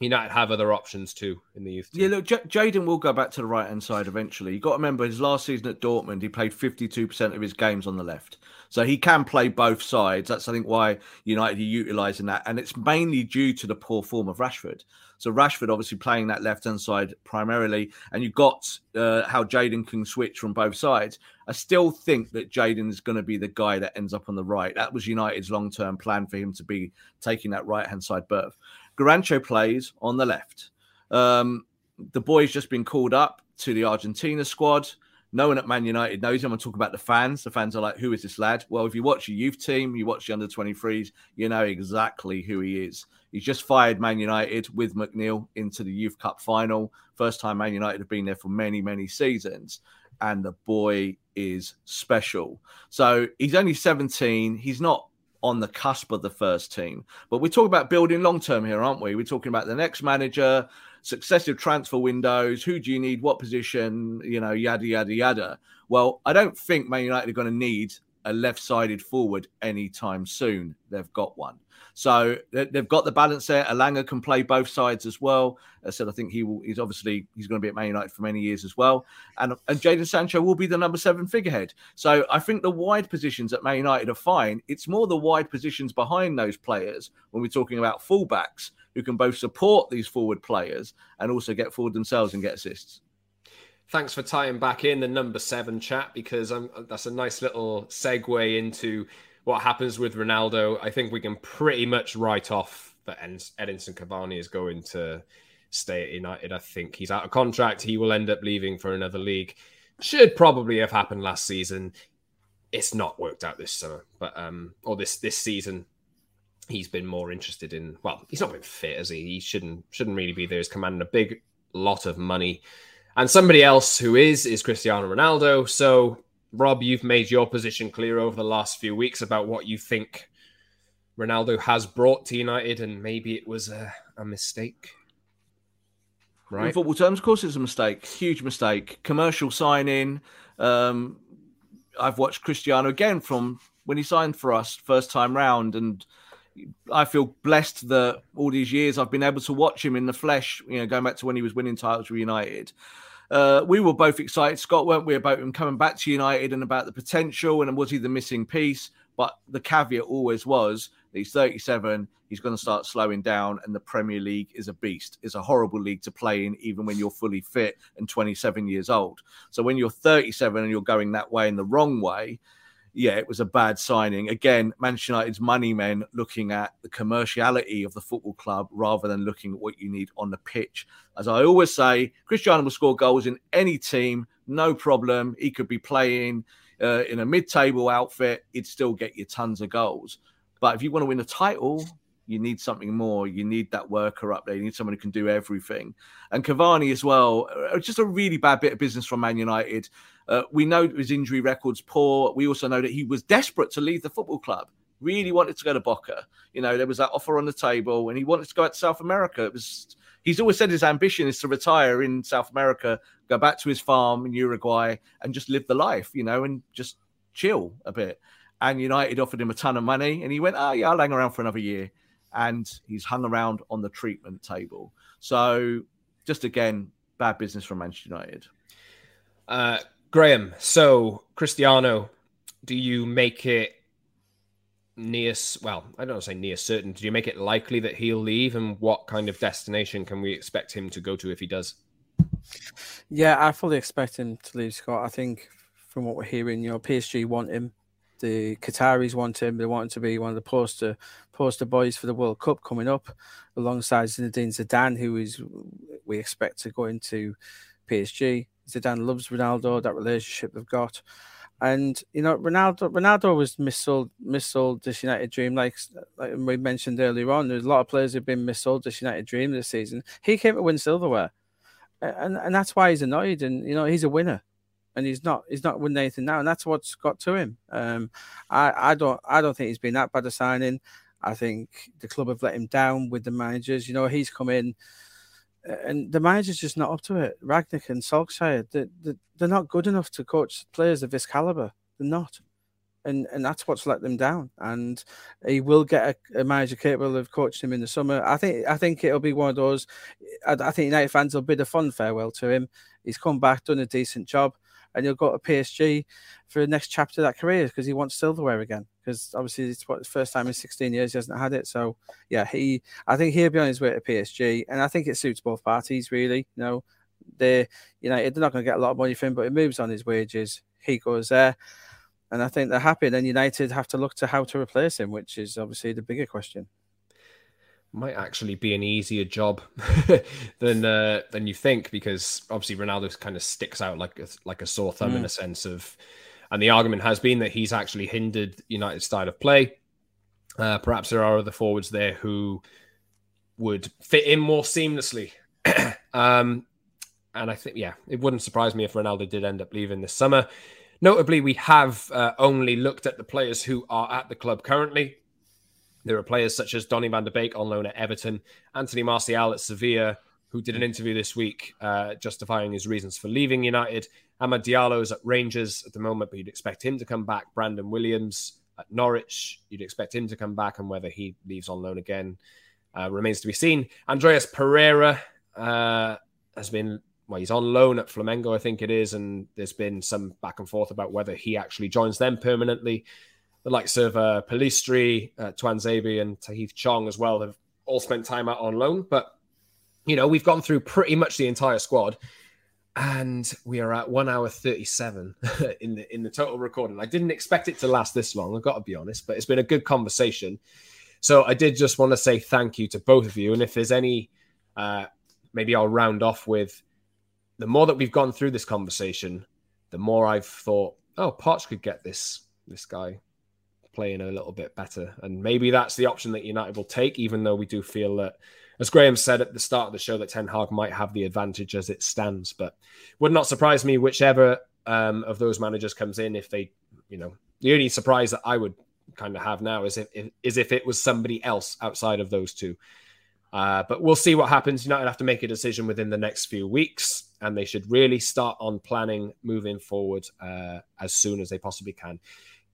United have other options too in the youth. Team. Yeah, look, J- Jadon will go back to the right hand side eventually. You got to remember his last season at Dortmund, he played fifty two percent of his games on the left, so he can play both sides. That's I think why United are utilising that, and it's mainly due to the poor form of Rashford. So Rashford obviously playing that left hand side primarily, and you got uh, how Jadon can switch from both sides. I still think that Jadon is going to be the guy that ends up on the right. That was United's long term plan for him to be taking that right hand side berth. Garnacho plays on the left. Um, the boy's just been called up to the Argentina squad. No one at Man United knows him. I'm talking about the fans. The fans are like, who is this lad? Well, if you watch a youth team, you watch the under 23s, you know exactly who he is. He's just fired Man United with McNeill into the Youth Cup final. First time Man United have been there for many, many seasons. And the boy is special. So he's only 17. He's not on the cusp of the first team. But we're talking about building long term here, aren't we? We're talking about the next manager, successive transfer windows. Who do you need? What position? You know, yada, yada, yada. Well, I don't think Man United are going to need a left sided forward anytime soon. They've got one. So they've got the balance there. Elanga can play both sides as well. I said I think he will. He's obviously he's going to be at Man United for many years as well. And and Jadon Sancho will be the number seven figurehead. So I think the wide positions at Man United are fine. It's more the wide positions behind those players when we're talking about fullbacks who can both support these forward players and also get forward themselves and get assists. Thanks for tying back in the number seven chat because um, that's a nice little segue into what happens with Ronaldo, I think we can pretty much write off that Edinson Cavani is going to stay at United. I think he's out of contract. He will end up leaving for another league. Should probably have happened last season. It's not worked out this summer, but um, or this this season. He's been more interested in. Well, he's not been fit, as he? He shouldn't shouldn't really be there. He's commanding a big lot of money, and somebody else who is is Cristiano Ronaldo. So Rob, you've made your position clear over the last few weeks about what you think Ronaldo has brought to United, and maybe it was a, a mistake. Right. In football terms, of course, it's a mistake. Huge mistake. Commercial signing. Um, I've watched Cristiano again from when he signed for us first time round, and I feel blessed that all these years I've been able to watch him in the flesh. You know, going back to when he was winning titles for United uh, we were both excited, Scott, weren't we, about him coming back to United and about the potential and was he the missing piece? But the caveat always was he's 37, he's going to start slowing down, and the Premier League is a beast. It's a horrible league to play in, even when you're fully fit and 27 years old. So when you're 37 and you're going that way in the wrong way, yeah, it was a bad signing. Again, Manchester United's money men looking at the commerciality of the football club rather than looking at what you need on the pitch. As I always say, Cristiano will score goals in any team, no problem. He could be playing uh, in a mid-table outfit; he'd still get you tons of goals. But if you want to win a title, you need something more. You need that worker up there. You need someone who can do everything. And Cavani as well, uh, just a really bad bit of business from Man United. Uh, we know his injury record's poor. We also know that he was desperate to leave the football club. Really wanted to go to Boca. You know, there was that offer on the table, and he wanted to go out to South America. It was he's always said his ambition is to retire in South America, go back to his farm in Uruguay, and just live the life, you know, and just chill a bit. And United offered him a ton of money, and he went, "Oh yeah, I'll hang around for another year." And he's hung around on the treatment table. So, just again, bad business from Manchester United. Uh, Graeme, so Cristiano, do you make it near well i don't say near certain do you make it likely that he'll leave? And what kind of destination can we expect him to go to if he does? Yeah i fully expect him to leave scott. I think from what we're hearing you know psg want him. The qataris want him. They want him to be one of the poster poster boys for the world cup coming up alongside zinedine zidane who is we expect to go into psg zidane loves ronaldo that relationship they've got and you know, Ronaldo Ronaldo was missold missold this United dream, like like we mentioned earlier on. There's a lot of players who've been missold this United dream this season. He came to win silverware, and and that's why he's annoyed. And you know, he's a winner, and he's not he's not winning anything now, and that's what's got to him. Um, I I don't I don't think he's been that bad a signing. I think the club have let him down with the managers. You know, he's come in and the manager's just not up to it. Rangnick and Solskjaer, they, they, are not good enough to coach players of this caliber. They're not, and and that's what's let them down. And he will get a, a manager capable of coaching him in the summer. I think I think it'll be one of those. I, I think United fans will bid a fun farewell to him. He's come back, done a decent job and he'll go to PSG for the next chapter of that career because he wants silverware again. Because obviously it's what the first time in 16 years he hasn't had it. So yeah, he I think he'll be on his way to PSG, and I think it suits both parties really. You know, they you know they're not going to get a lot of money for him, but it moves on his wages. He goes there. And I think they're happy. And then United have to look to how to replace him, which is obviously the bigger question might actually be an easier job than uh, than you think because obviously Ronaldo kind of sticks out like a, like a sore thumb mm. in a sense of, and the argument has been that he's actually hindered United's style of play. Uh, perhaps there are other forwards there who would fit in more seamlessly. um, and I think, yeah, it wouldn't surprise me if Ronaldo did end up leaving this summer. Notably, we have uh, only looked at the players who are at the club currently. There are players such as Donny van der Beek on loan at Everton, Anthony Martial at Sevilla, who did an interview this week uh, justifying his reasons for leaving United. Amad Diallo is at Rangers at the moment, but you'd expect him to come back. Brandon Williams at Norwich, you'd expect him to come back, and whether he leaves on loan again uh, remains to be seen. Andreas Pereira uh, has been well, he's on loan at Flamengo, I think it is, and there's been some back and forth about whether he actually joins them permanently the likes of uh, Pellistri, uh, Tuanzebe, and Tahith Chong as well have all spent time out on loan. But, you know, we've gone through pretty much the entire squad and we are at one hour 37 in the in the total recording. I didn't expect it to last this long, I've got to be honest, but it's been a good conversation. So I did just want to say thank you to both of you. And if there's any, uh, maybe I'll round off with the more that we've gone through this conversation, the more I've thought, oh, Poch could get this this guy playing a little bit better. And maybe that's the option that United will take, even though we do feel that, as Graeme said at the start of the show, that Ten Hag might have the advantage as it stands. But would not surprise me whichever um, of those managers comes in if they, you know, the only surprise that I would kind of have now is if, if is if it was somebody else outside of those two. Uh, but we'll see what happens. United have to make a decision within the next few weeks, and they should really start on planning moving forward uh, as soon as they possibly can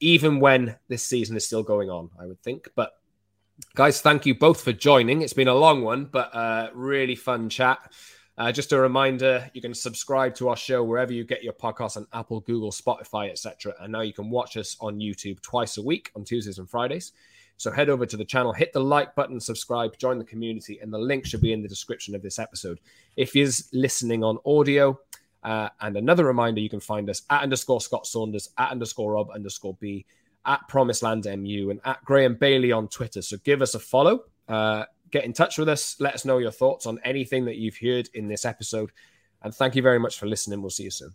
even when this season is still going on, I would think. But guys, thank you both for joining. It's been a long one, but uh, really fun chat. Uh, just a reminder, you can subscribe to our show wherever you get your podcasts on Apple, Google, Spotify, etc. And now you can watch us on YouTube twice a week on Tuesdays and Fridays. So head over to the channel, hit the like button, subscribe, join the community, and the link should be in the description of this episode. If you're listening on audio, uh, and another reminder, you can find us at underscore Scott Saunders, at underscore Rob underscore B, at Promised Land MU, and at Graeme Bailey on Twitter. So give us a follow. Uh, get in touch with us. Let us know your thoughts on anything that you've heard in this episode. And thank you very much for listening. We'll see you soon.